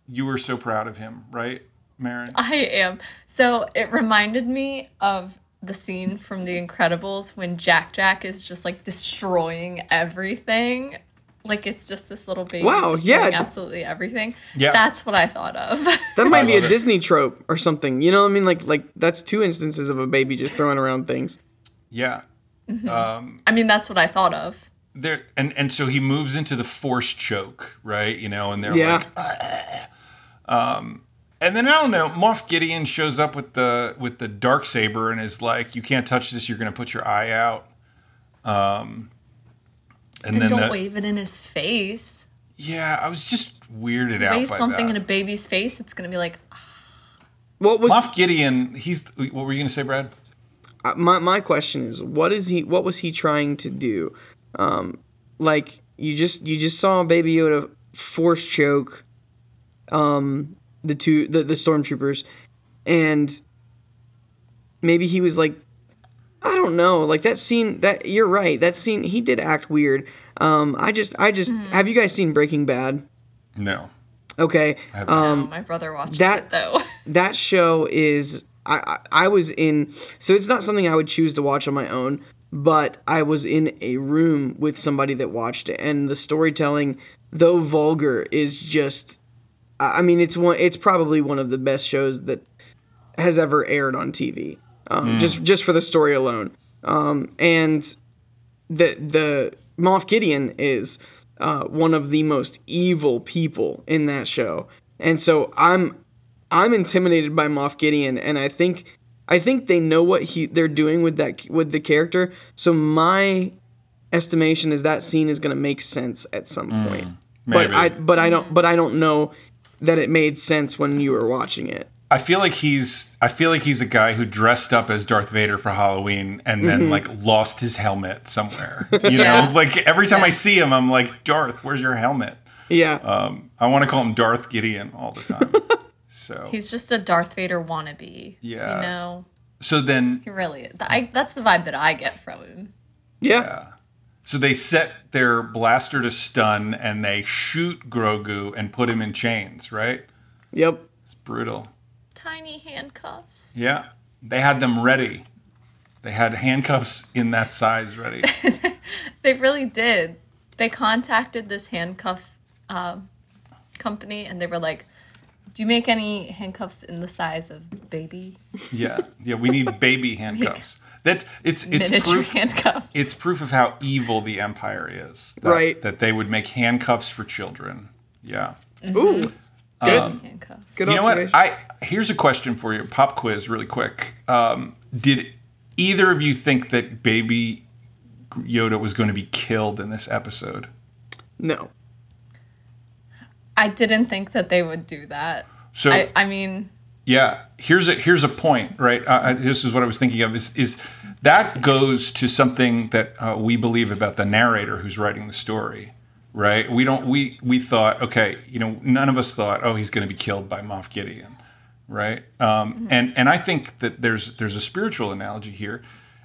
You were so proud of him, right, Marin? I am. So it reminded me of the scene from The Incredibles when Jack Jack is just like destroying everything. Like it's just this little baby. Wow, yeah. absolutely everything. Yeah. That's what I thought of. that might be a it. Disney trope or something. You know what I mean? Like like that's two instances of a baby just throwing around things. Yeah. I mean, that's what I thought of. There and and so he moves into the force choke, right? You know, and they're Yeah. like, "Ah." um, and then I don't know. Moff Gideon shows up with the with the dark saber and is like, "You can't touch this. You're gonna put your eye out." Um, and, And then don't the, wave it in his face. yeah, I was just weirded out Wave by something that. in a baby's face, it's gonna be like, What was Moff Gideon, he's what were you gonna say, Brad? uh, my my question is what is he what was he trying to do? Um, like you just you just saw Baby Yoda force choke um the two the, the stormtroopers and maybe he was like I don't know like that scene that you're right that scene he did act weird um I just I just have you guys seen Breaking Bad No. okay haven't. um oh, my brother watched that- it though. that show is I, I I was in so it's not something I would choose to watch on my own, but I was in a room with somebody that watched it, and the storytelling, though vulgar, is just I mean it's one it's probably one of the best shows that has ever aired on TV. Um, Just just for the story alone, um, and the the Moff Gideon is uh, one of the most evil people in that show, and so I'm I'm intimidated by Moff Gideon, and I think I think they know what he they're doing with that with the character. So my estimation is that scene is going to make sense at some point. Maybe. But. I but I don't but I don't know that it made sense when you were watching it. I feel like he's I feel like he's a guy who dressed up as Darth Vader for Halloween and then Mm-hmm. like lost his helmet somewhere. You Yeah. know, like every time I see him, I'm like, Darth, where's your helmet? Yeah. Um, I want to call him Darth Gideon all the time. so He's just a Darth Vader wannabe. Yeah. You know? so then He really is. I, that's the vibe that I get from him. yeah. so they set their blaster to stun and they shoot Grogu and put him in chains, right? Yep. It's brutal. Tiny handcuffs. Yeah. They had them ready. They had handcuffs in that size ready. They really did. They contacted this handcuff um, company and they were like, Do you make any handcuffs in the size of baby? Yeah, yeah. We need baby handcuffs. That it's it's Miniature proof. handcuffs. It's proof of how evil the empire is. That, Right. That they would make handcuffs for children. Yeah. Ooh. Good. Handcuffs. Good You know what? I here's a question for you. Pop quiz, really quick. Um, did either of you think that Baby Yoda was going to be killed in this episode? no. I didn't think that they would do that. So I, I mean, Yeah, here's a here's a point, right? Uh, this is what I was thinking of. Is is that goes to something that uh, we believe about the narrator who's writing the story, right? We don't we we thought, okay, you know, none of us thought, oh, he's going to be killed by Moff Gideon, right? Um, And and I think that there's there's a spiritual analogy here.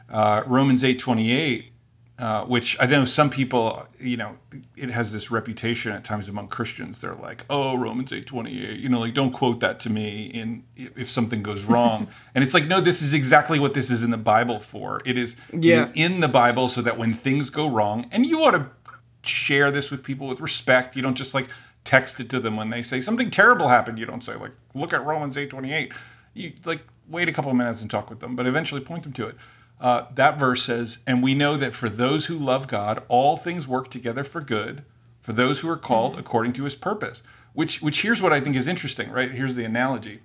Uh, Romans eight twenty eight uh, which I know some people, you know, it has this reputation at times among Christians. They're like, "Oh, Romans eight twenty eight, you know, like don't quote that to me in if something goes wrong." and it's like, no, this is exactly what this is in the Bible for. It is, Yeah. is in the Bible so that when things go wrong, and you ought to share this with people with respect. You don't just like text it to them when they say something terrible happened. You don't say like, "Look at Romans eight twenty eight. You like wait a couple of minutes and talk with them, but eventually point them to it. Uh, that verse says, "And we know that for those who love God, all things work together for good, for those who are called according to His purpose." Which, which here's what I think is interesting. Right here's the analogy.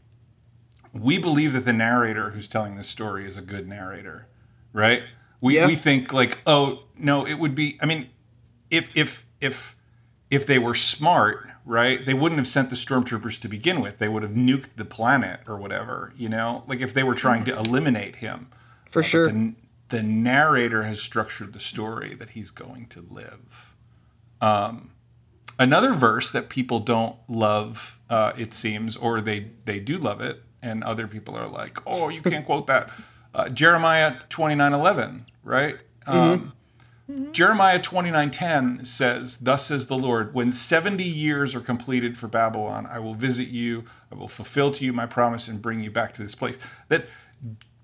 We believe that the narrator who's telling this story is a good narrator, right? We, Yeah. we think like, oh no, it would be. I mean, if if if if they were smart, right, they wouldn't have sent the stormtroopers to begin with. They would have nuked the planet or whatever, you know? Like if they were trying to eliminate him. For sure. The, the narrator has structured the story that he's going to live. Um, another verse that people don't love, uh, it seems, or they they do love it, and other people are like, "Oh, you can't quote that." Uh, Jeremiah twenty nine eleven, right? Um, Jeremiah 29:10 says, "Thus says the Lord, when 70 years are completed for Babylon, I will visit you, I will fulfill to you my promise and bring you back to this place." That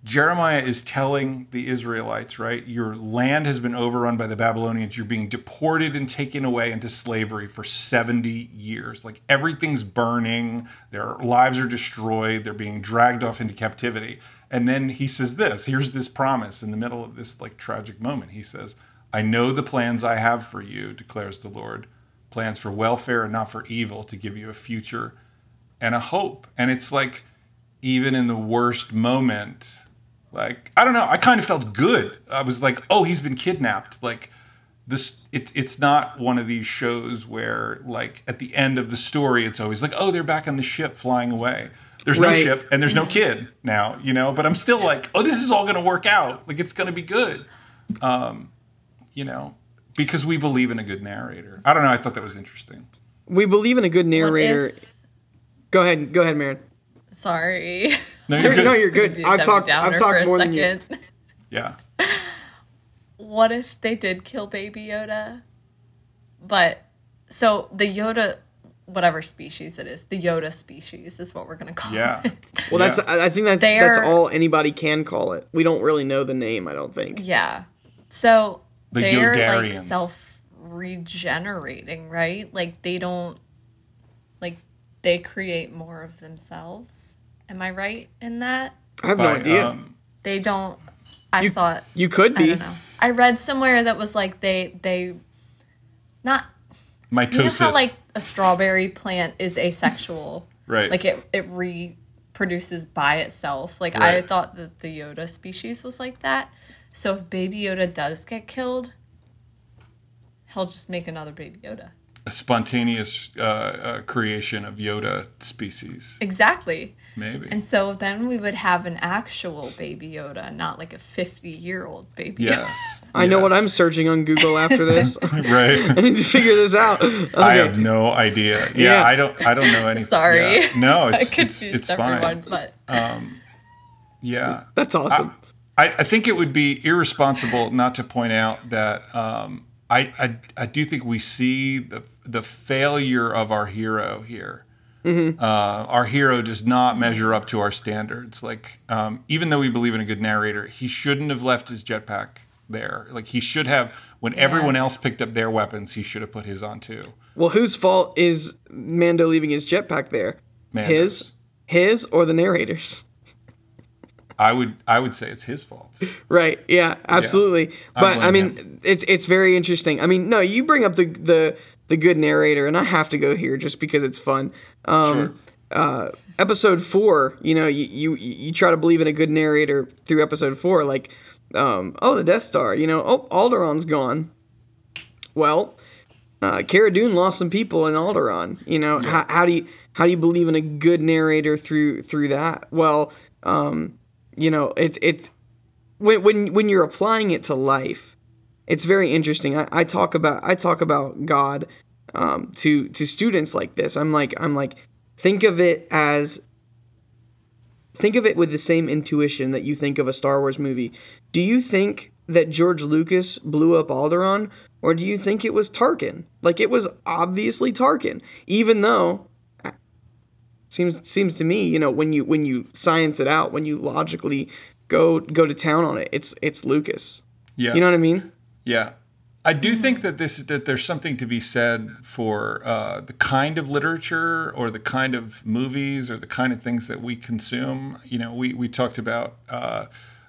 Jeremiah is telling the Israelites, right? Your land has been overrun by the Babylonians. You're being deported and taken away into slavery for 70 years. Like everything's burning, their lives are destroyed, they're being dragged off into captivity. And then he says this here's this promise in the middle of this like tragic moment. He says, I know the plans I have for you, declares the Lord plans for welfare and not for evil, to give you a future and a hope. And it's like, even in the worst moment, like, I don't know, I kind of felt good. I was like, oh, he's been kidnapped. Like, this, it, it's not one of these shows where, like, at the end of the story, it's always like, oh, they're back on the ship flying away. There's no ship and there's no kid now, you know, but I'm still like, oh, this is all going to work out. Like, it's going to be good. Um, you know, because we believe in a good narrator. I don't know. I thought that was interesting. We believe in a good narrator. if- Go ahead. Go ahead, Marin. sorry. No, you're You're, good. no, you're good. I've talked. I've talked a more than you. second. yeah. what if they did kill baby Yoda? But so the Yoda whatever species it is, the Yoda species is what we're gonna call Yeah. it. Well, that's. Yeah. I I think that that's They're- all anybody can call it. We don't really know the name. I don't think. Yeah. So The they're like self regenerating, right? Like they don't like they create more of themselves. Am I right in that? I have no By, idea. um, They don't I You- thought you could be. I be. don't know. I read somewhere that was like they they not you know how like a strawberry plant is asexual. Right. Like it it re produces by itself. Like I thought that the Yoda species was like that. So if Baby Yoda does get killed, he'll just make another Baby Yoda. A spontaneous uh, uh, creation of Yoda species, Exactly. Maybe. And so then we would have an actual Baby Yoda, not like a 50 year old Baby Yoda. yes. I know what. I'm searching on Google after this. Right. I need to figure this out. Okay. I have no idea. Yeah, Yeah. I don't. I don't know anything. Sorry. Yeah. No, I it's it's, it's everyone, fine. but um, Yeah. That's awesome. I, I think it would be irresponsible not to point out that um, I, I I do think we see the the failure of our hero here. Uh, our hero does not measure up to our standards. Like um, even though we believe in a good narrator, he shouldn't have left his jetpack there. Like he should have. When everyone else picked up their weapons, he should have put his on too. well, whose fault is Mando leaving his jetpack there? Mando's. His, his, or the narrator's? I would I would say it's his fault. Right. Yeah. Absolutely. But I mean, it's it's very interesting. I mean, no, you bring up the the the good narrator, and I have to go here just because it's fun. Um, sure. episode four, you know, you, you you try to believe in a good narrator through episode four, like, um, oh, the Death Star, you know, oh, Alderaan's gone. Well, uh, Cara Dune lost some people in Alderaan. You know, how, how do you how do you believe in a good narrator through through that? Well, um, you know, it's it's when when when you're applying it to life, it's very interesting. I, I talk about I talk about God um, to to students like this. I'm like I'm like think of it as think of it with the same intuition that you think of a Star Wars movie. Do you think that George Lucas blew up Alderaan, or do you think it was Tarkin? Like it was obviously Tarkin, even though seems seems to me, you know, when you when you science it out, when you logically go go to town on it, it's it's Lucas. Yeah. You know what I mean? Yeah. I do think that this that there's something to be said for uh, the kind of literature or the kind of movies or the kind of things that we consume. You know, we we talked about uh,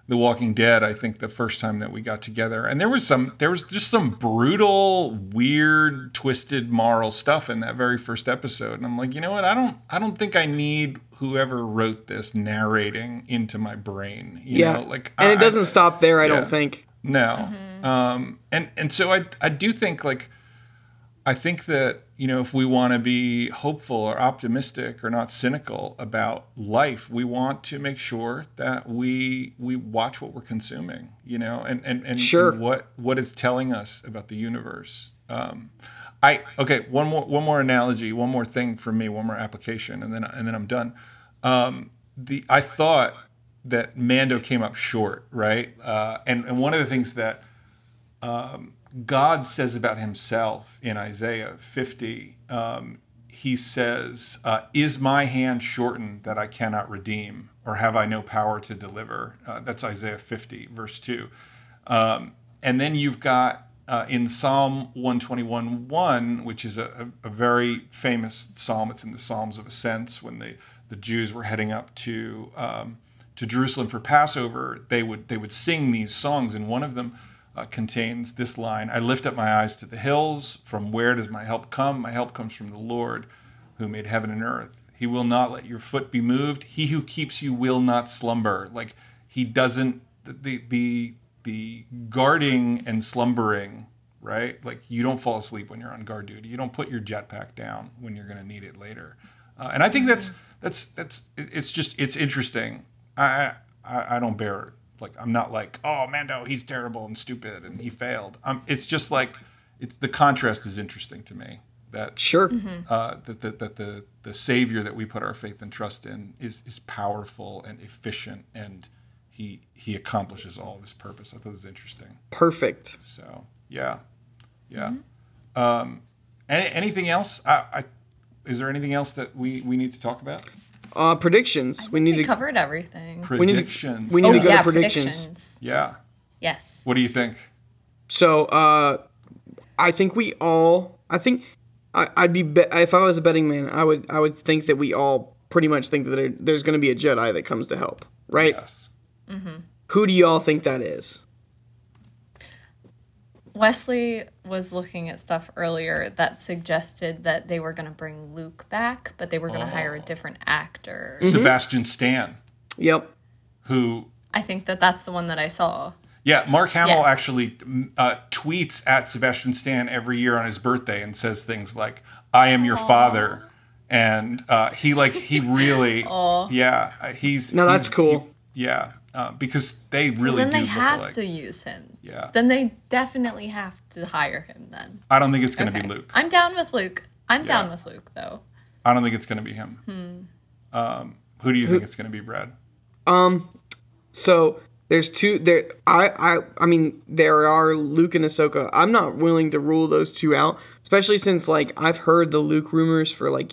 The Walking Dead. I think the first time that we got together, and there was some there was just some brutal, weird, twisted moral stuff in that very first episode. And I'm like, you know what? I don't I don't think I need whoever wrote this narrating into my brain. You Yeah. know, like and it doesn't stop there, I yeah. don't think. No. Um, and and so I I do think like I think that you know if we want to be hopeful or optimistic or not cynical about life, we want to make sure that we we watch what we're consuming, you know, and and and, Sure. and what what it's telling us about the universe. Um, I okay one more one more analogy, one more thing for me, one more application, and then and then I'm done. Um, the I thought that Mando came up short, right? Uh, and and one of the things that God says about himself in Isaiah 50, um, he says, uh, Is my hand shortened that I cannot redeem, or have I no power to deliver? Uh, that's Isaiah 50, verse 2. Um, and then you've got uh, in Psalm 121 1, which is a, a, a very famous psalm, it's in the Psalms of Ascents when the, the Jews were heading up to. Um, to Jerusalem for Passover, they would they would sing these songs, and one of them uh, contains this line: "I lift up my eyes to the hills. From where does my help come? My help comes from the Lord, who made heaven and earth. He will not let your foot be moved. He who keeps you will not slumber." Like he doesn't the the the guarding and slumbering. Right, like you don't fall asleep when you're on guard duty. You don't put your jetpack down when you're going to need it later. Uh, and I think that's that's that's it's just it's interesting. I I, I don't bear. Like I'm not like oh Mando he's terrible and stupid and he failed. Um, it's just like it's the contrast is interesting to me that Sure. uh, that, that that the the savior that we put our faith and trust in is is powerful and efficient and he he accomplishes all of his purpose. I thought it was interesting. Perfect. So yeah, yeah. Um, any, anything else? I, I is there anything else that we we need to talk about? Uh, predictions. We need we to. covered everything. need to- Predictions. we need oh, to go to yeah, predictions. yeah. Yes. What do you think? So, uh, I think we all. I think I, I'd be, be if I was a betting man. I would I would think that we all pretty much think that there, there's going to be a Jedi that comes to help, right? Yes. Who do you all think that is? Wesley was looking at stuff earlier that suggested that they were going to bring Luke back, but they were going to hire a different actor. Sebastian Stan, Yep. who I think that that's the one that I saw. Yeah, Mark Hamill Yes. actually mm, uh, tweets at Sebastian Stan every year on his birthday and says things like "I am your father," and uh, he like he really, yeah, he's No, that's he's- cool. he- yeah, uh, because they really then do they look have alike. to use him. Yeah. Then they definitely have to hire him then. I don't think it's going to Okay. be Luke. I'm down with Luke. I'm down with Luke though. I don't think it's going to be him. Hmm. Um, who do you think it's going to be, Brad? So there's two there I, I I mean there are Luke and Ahsoka. I'm not willing to rule those two out, especially since like I've heard the Luke rumors for like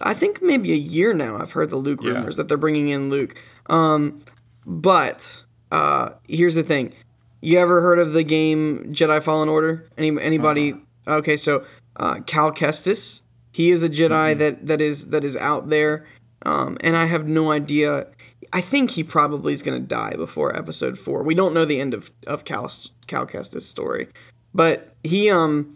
I think maybe a year now. I've heard the Luke Yeah. rumors that they're bringing in Luke. Um, but uh, here's the thing: you ever heard of the game Jedi Fallen Order? Any anybody? Okay, so uh, Cal Kestis, he is a Jedi that that is that is out there, um, and I have no idea. I think he probably is going to die before Episode Four. We don't know the end of of Cal Cal Kestis' story, but he um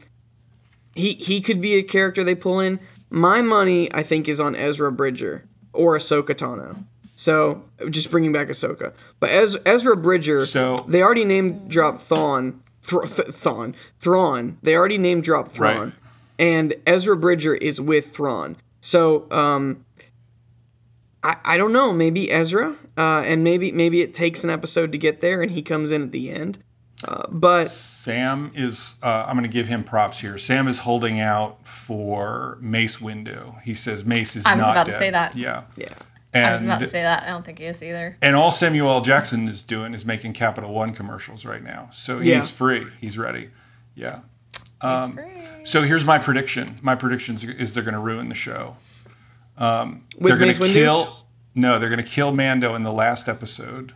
he he could be a character they pull in. My money, I think, is on Ezra Bridger or Ahsoka Tano. So just bringing back Ahsoka, but Ez- Ezra Bridger. So- they already named drop Thrawn, Thr- Th- Thrawn, Thrawn. They already named drop Thrawn, Right. and Ezra Bridger is with Thrawn. So um, I I don't know. Maybe Ezra, uh, and maybe maybe it takes an episode to get there, and he comes in at the end. Uh, but Sam is. Uh, I'm going to give him props here. Sam is holding out for Mace Windu. He says Mace is I was not about to dead. say that. Yeah. yeah, And I was about to say that. I don't think he is either. And all Samuel L. Jackson is doing is making Capital One commercials right now. So he's Yeah. free. He's ready. Yeah. He's um, free. So here's my prediction. My prediction is they're going to ruin the show. Um, they're going to kill. No, they're going to kill Mando in the last episode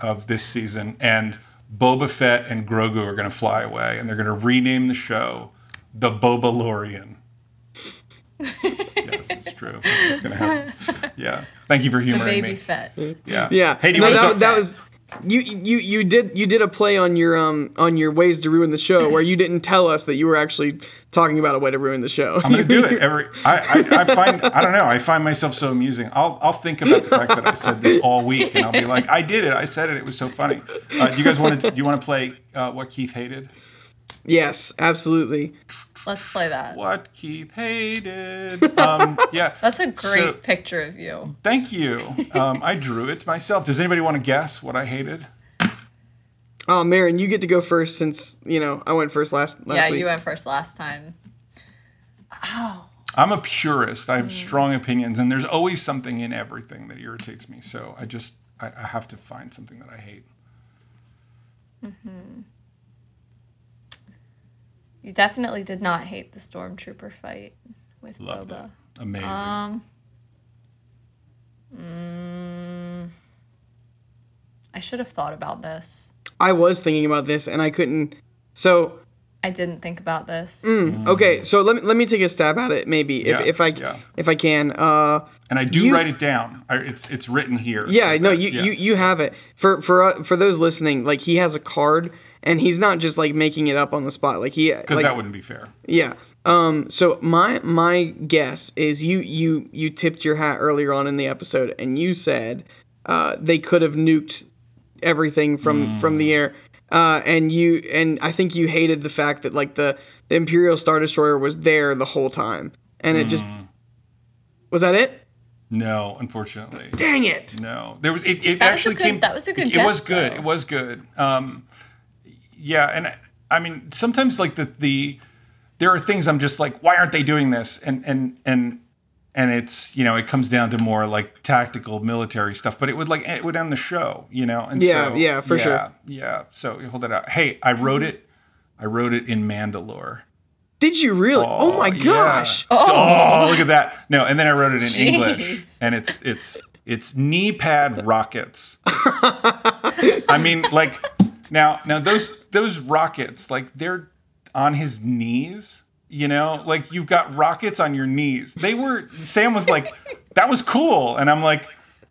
of this season, and Boba Fett and Grogu are going to fly away, and they're going to rename the show the Bobalorian. yes, it's true. That's what's going to happen. Yeah. Thank you for The humoring baby me. Fett. Yeah. Yeah. Hey, do you no, want to that, talk? that was you you you did you did a play on your um on your ways to ruin the show where you didn't tell us that you were actually talking about a way to ruin the show. I'm gonna do it every. I, I, I find I don't know. I find myself so amusing. I'll I'll think about the fact that I said this all week, and I'll be like, I did it. I said it. It was so funny. Uh, do you guys want to? Do you want to play uh, what Keith hated? yes, absolutely. Let's play that. What Keith hated. Um, yeah. That's a great So- picture of you. Thank you. Um, I drew it myself. Does anybody want to guess what I hated? Oh, Marin, you get to go first since you know I went first last last yeah, week. you went first last time. I'm a purist. I have strong opinions, and there's always something in everything that irritates me. So I just I, I have to find something that I hate. You definitely did not hate the stormtrooper fight with Loved Boba. it. Amazing. Um. Mm, I should have thought about this. I was thinking about this and I couldn't. So I didn't think about this. okay, so let me let me take a stab at it maybe if, Mm. Yeah, if I yeah. if I can. Uh, And I do You- write it down. I, it's it's written here. Yeah, so no, that- you, yeah. you you have it for for uh, for those listening. Like he has a card, and he's not just like making it up on the spot. Like he because like, that wouldn't be fair. yeah. Um. So my my guess is you you you tipped your hat earlier on in the episode, and you said uh, they could have nuked everything from from the air. Uh, and you and I think you hated the fact that like the the Imperial Star Destroyer was there the whole time, and it just was that it. No, unfortunately, Dang it! no. There was it. it That was actually good- came. that was a good It, it was good. though. It was good. Um, yeah, and I- I mean sometimes like the the there are things I'm just like, why aren't they doing this? And and and and it's you know it comes down to more like tactical military stuff, but it would like it would end the show, you know. And Yeah, so, yeah, for yeah, sure. Yeah. So hold it out. Hey, I wrote mm-hmm. it. I wrote it in Mandalore. Did you really? Oh, my yeah. gosh! Oh. look at that. No, and then I wrote it in Jeez. English, and it's it's it's knee pad rockets. I mean, like now now those those rockets, like they're on his knees. You know, like you've got rockets on your knees. They were. Sam was like, "That was cool," and I'm like,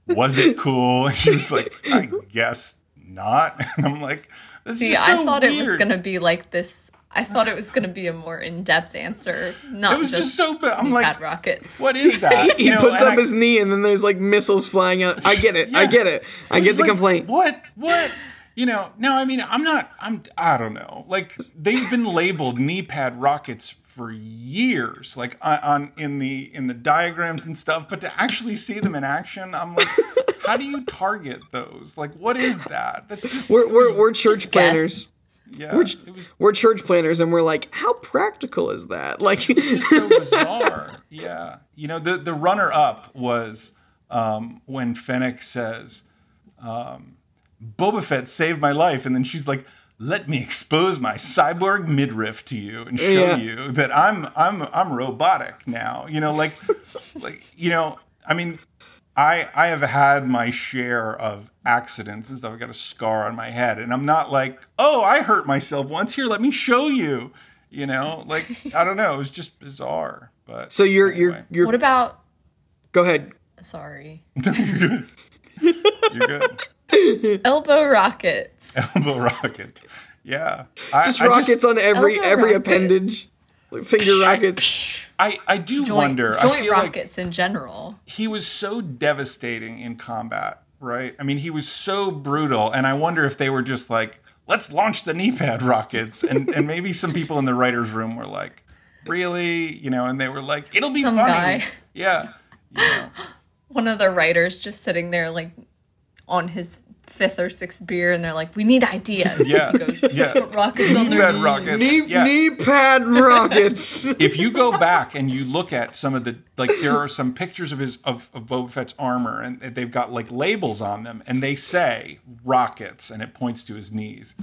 "Was it cool?" And she was like, "I guess not? And I'm like, this See, is so I thought weird. it was gonna be like this. I thought it was gonna be a more in-depth answer, not It was just, just so bad. I'm bad like, rockets. what is that? he You know, puts up I- his knee and then there's like missiles flying out. I get it. I get it. I get the like, complaint. What? What? You know, no, I mean, I'm not, I'm, I don't know. Like, they've been labeled knee pad rockets for years, like on, on in the in the diagrams and stuff. But to actually see them in action, I'm like, how do you target those? Like, what is that? That's just We're we're, we're church Just guess. planners. yeah, We're, was we're church planners, and we're like, how practical is that? Like, just so bizarre. Yeah, you know, the the runner up was um, when Fennec says, um, "Boba Fett saved my life," and then she's like. Let me expose my cyborg midriff to you and show Yeah. you that I'm I'm I'm robotic now. You know, like like you know, I mean, I I have had my share of accidents and stuff. I've got a scar on my head, and I'm not like, oh, I hurt myself once. Here, let me show you. You know, like I don't know. It was just bizarre. But so you're you're you're. What about? Go ahead. Sorry, you're good. You're good. elbow rockets. Elbow rockets. Yeah, I, Just I rockets on every every rocket. appendage. Like finger rockets. I I do Joint, wonder. I joint feel like rockets in general. he was so devastating in combat, right? I mean, he was so brutal, and I wonder if they were just like, let's launch the knee pad rockets, and and maybe some people in the writers' room were like, really, you know, and they were like, it'll be Some funny, guy. yeah, you know. One of the writers just sitting there like on his fifth or sixth beer, and they're like, "We need ideas." Yeah, He goes, yeah. "Put rockets on Knee their pad knees." rockets. Knee yeah. knee pad rockets. if you go back and you look at some of the like there are some pictures of his of, of Boba Fett's armor and they've got like labels on them and they say rockets and it points to his knees.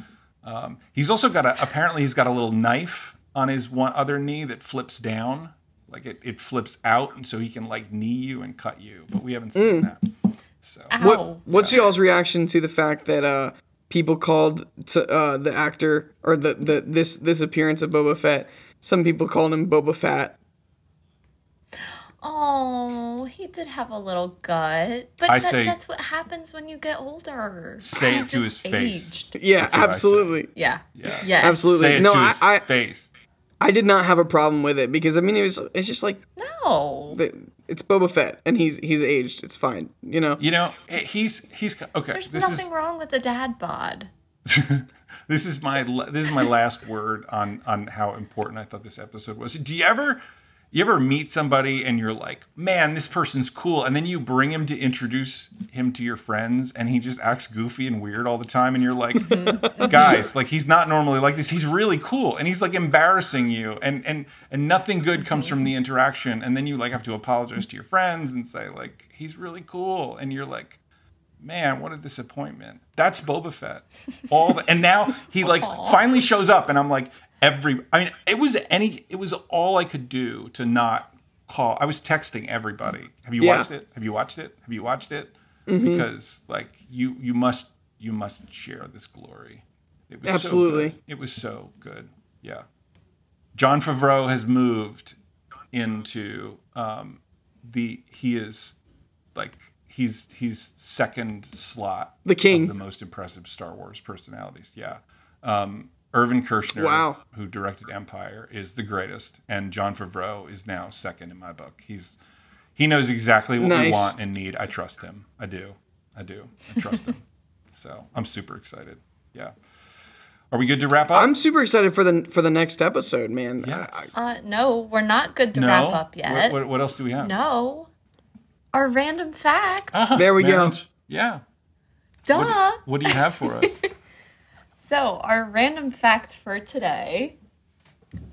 Um, he's also got a apparently he's got a little knife on his one other knee that flips down like it, it flips out and so he can like knee you and cut you but we haven't seen that. So Ow. What what's y'all's reaction to the fact that uh people called to uh the actor or the the this this appearance of Boba Fett? Some people called him Boba Fett. Oh, he did have a little gut, but I that, say- that's what happens when you get older. say You it to his just face. Yeah, That's what I say. absolutely. Yeah. Yeah. Yes. Absolutely. Say it No, to I- his I- face. I did not have a problem with it because I mean it was it's just like No. the- it's Boba Fett and he's he's aged. It's fine, you know. You know, eh, he's he's okay. There's this nothing is wrong with the dad bod. this is my this is my last word on on how important I thought this episode was. Do you ever you ever meet somebody and you're like, man, this person's cool, and then you bring him to introduce him to your friends, and he just acts goofy and weird all the time, and you're like, guys, like he's not normally like this. He's really cool, and he's like embarrassing you, and and and nothing good comes from the mm-hmm. interaction, and then you like have to apologize to your friends and say like he's really cool, and you're like man, what a disappointment. That's Boba Fett. All the, and now he like finally shows up, and I'm like every. I mean, it was any. It was all I could do to not call. I was texting everybody. Have you Yeah. watched it? Have you watched it? Have you watched it? Because like you you must you must share this glory. It was Absolutely. good. it was so good. Yeah. Jon Favreau has moved into um, the he is like he's he's second slot The king. of the most impressive Star Wars personalities. Yeah. Um, Irvin Kershner, Wow. who directed Empire, is the greatest, and Jon Favreau is now second in my book. He's he knows exactly what we want and need. I trust him. I do. I do. I trust him. So I'm super excited. Yeah. Are we good to wrap up? I'm super excited for the for the next episode, man. Yes. Uh, no, we're not good to no. wrap up yet. what, what else do we have? No. Our random fact. Uh-huh. There we go. Yeah. Duh. What do you have for us? So, our random fact for today.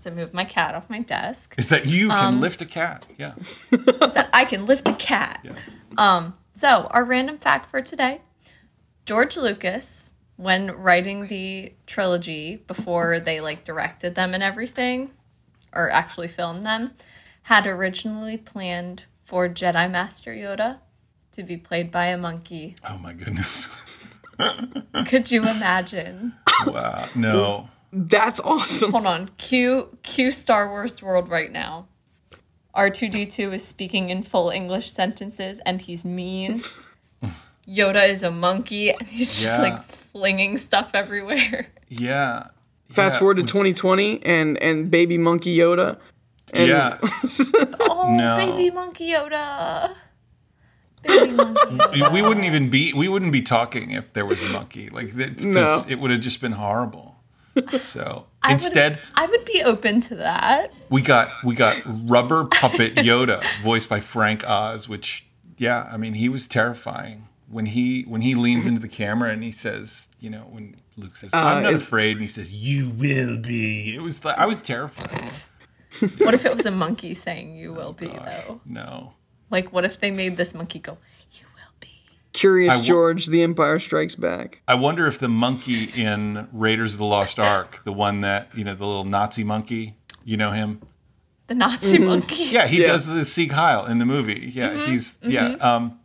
So, move my cat off my desk. Is that you can Um, lift a cat? Yeah. Is that I can lift a cat. Yes. Um, so our random fact for today: George Lucas, when writing the trilogy before they like directed them and everything, or actually filmed them, had originally planned for Jedi Master Yoda to be played by a monkey. Oh my goodness. Could you imagine? Wow. No. That's awesome. Hold on, cue cue Star Wars World right now. R2D2 is speaking in full English sentences and he's mean. Yoda is a monkey and he's just Yeah. like flinging stuff everywhere. Yeah. Fast Yeah. forward to 2020 and and baby monkey Yoda. And Yeah. Oh, No. baby monkey Yoda. Baby monkey. We wouldn't even be we wouldn't be talking if there was a monkey like because No. it would have just been horrible so I would- instead I would be open to that. we got we got rubber puppet yoda voiced by frank oz which yeah i mean he was terrifying when he when he leans into the camera and he says you know when luke says i'm uh, not afraid and he says you will be it was like i was terrified What if it was a monkey saying "You will be" oh, though? no Like, what if they made this monkey go "You will be"? Curious I wa- George, The Empire Strikes Back. I wonder if the monkey in Raiders of the Lost Ark, the one that you know, the little Nazi monkey, you know him. The Nazi mm-hmm. monkey. Yeah, he Yeah. does the Sieg Heil in the movie. Yeah, mm-hmm, he's mm-hmm. yeah. Um,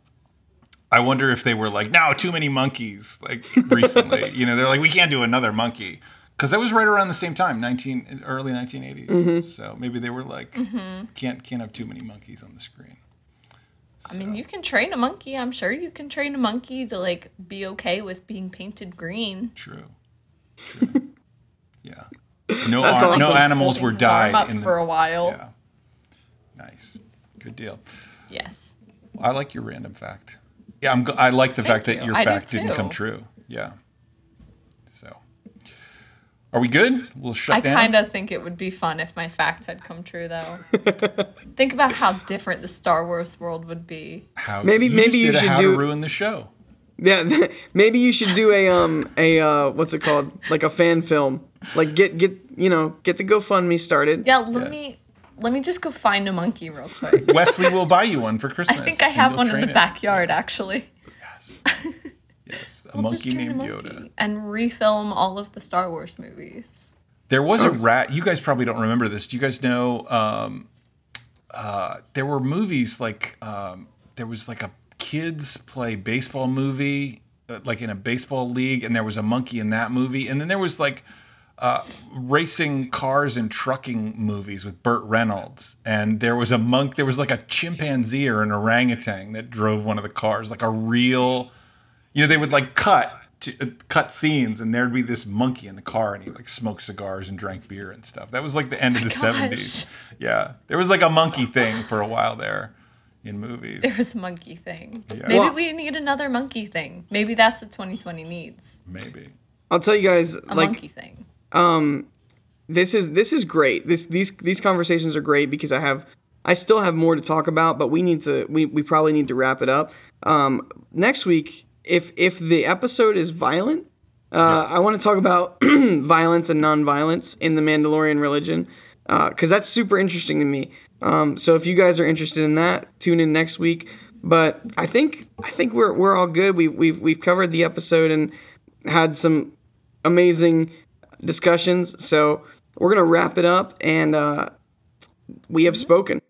I wonder if they were like, no, too many monkeys. Like recently, you know, they're like, we can't do another monkey because that was right around the same time, nineteen early nineteen So maybe they were like, can't can't have too many monkeys on the screen. I mean, you can train a monkey. I'm sure you can train a monkey to like be okay with being painted green. True. True. yeah. No, That's ar- no animals were Holding died up in for a while. Yeah. Nice. Good deal. Yes. I like your random fact. Yeah, I'm. Go- I like the fact that your I fact didn't come true. Yeah. So, are we good? We'll shut I down. I kind of think it would be fun if my fact had come true, though. think about how different the Star Wars world would be. How Maybe- you maybe just you did a should how do- to ruin the show. Yeah, maybe you should do a um a uh what's it called? Like a fan film. Like get get you know get the GoFundMe started. Yeah, let Yes. me let me just go find a monkey real quick. Wesley will buy you one for Christmas. I think I have one in the it. backyard, actually. Yes. Yes, a We'll monkey train a named monkey Yoda. and refilm all of the Star Wars movies. There was Oh. a rat. You guys probably don't remember this. Do you guys know? Um, uh, there were movies like um, there was like a kids play baseball movie, uh, like in a baseball league, and there was a monkey in that movie, and then there was like uh, racing cars and trucking movies with Burt Reynolds, and there was a monk. There was like a chimpanzee or an orangutan that drove one of the cars, like a real. You know, they would like cut to, uh, cut scenes, and there'd be this monkey in the car, and he like smoked cigars and drank beer and stuff. That was like the end of the gosh. seventies. Yeah, there was like a monkey thing for a while there in movies. There was a monkey thing. Yeah. Maybe Well- we need another monkey thing. Maybe that's what 2020 needs. Maybe. I'll tell you guys A like monkey thing. this is this is great. This these these conversations are great because I have I still have more to talk about, but we need to we, we probably need to wrap it up. Um, next week, if if the episode is violent, uh, I want to talk about violence and nonviolence in the Mandalorian religion because that's super interesting to me. Um, so if you guys are interested in that, tune in next week. But I think I think we're we're all good. We've we've we've covered the episode and had some amazing discussions. So we're gonna wrap it up, and uh, we have spoken.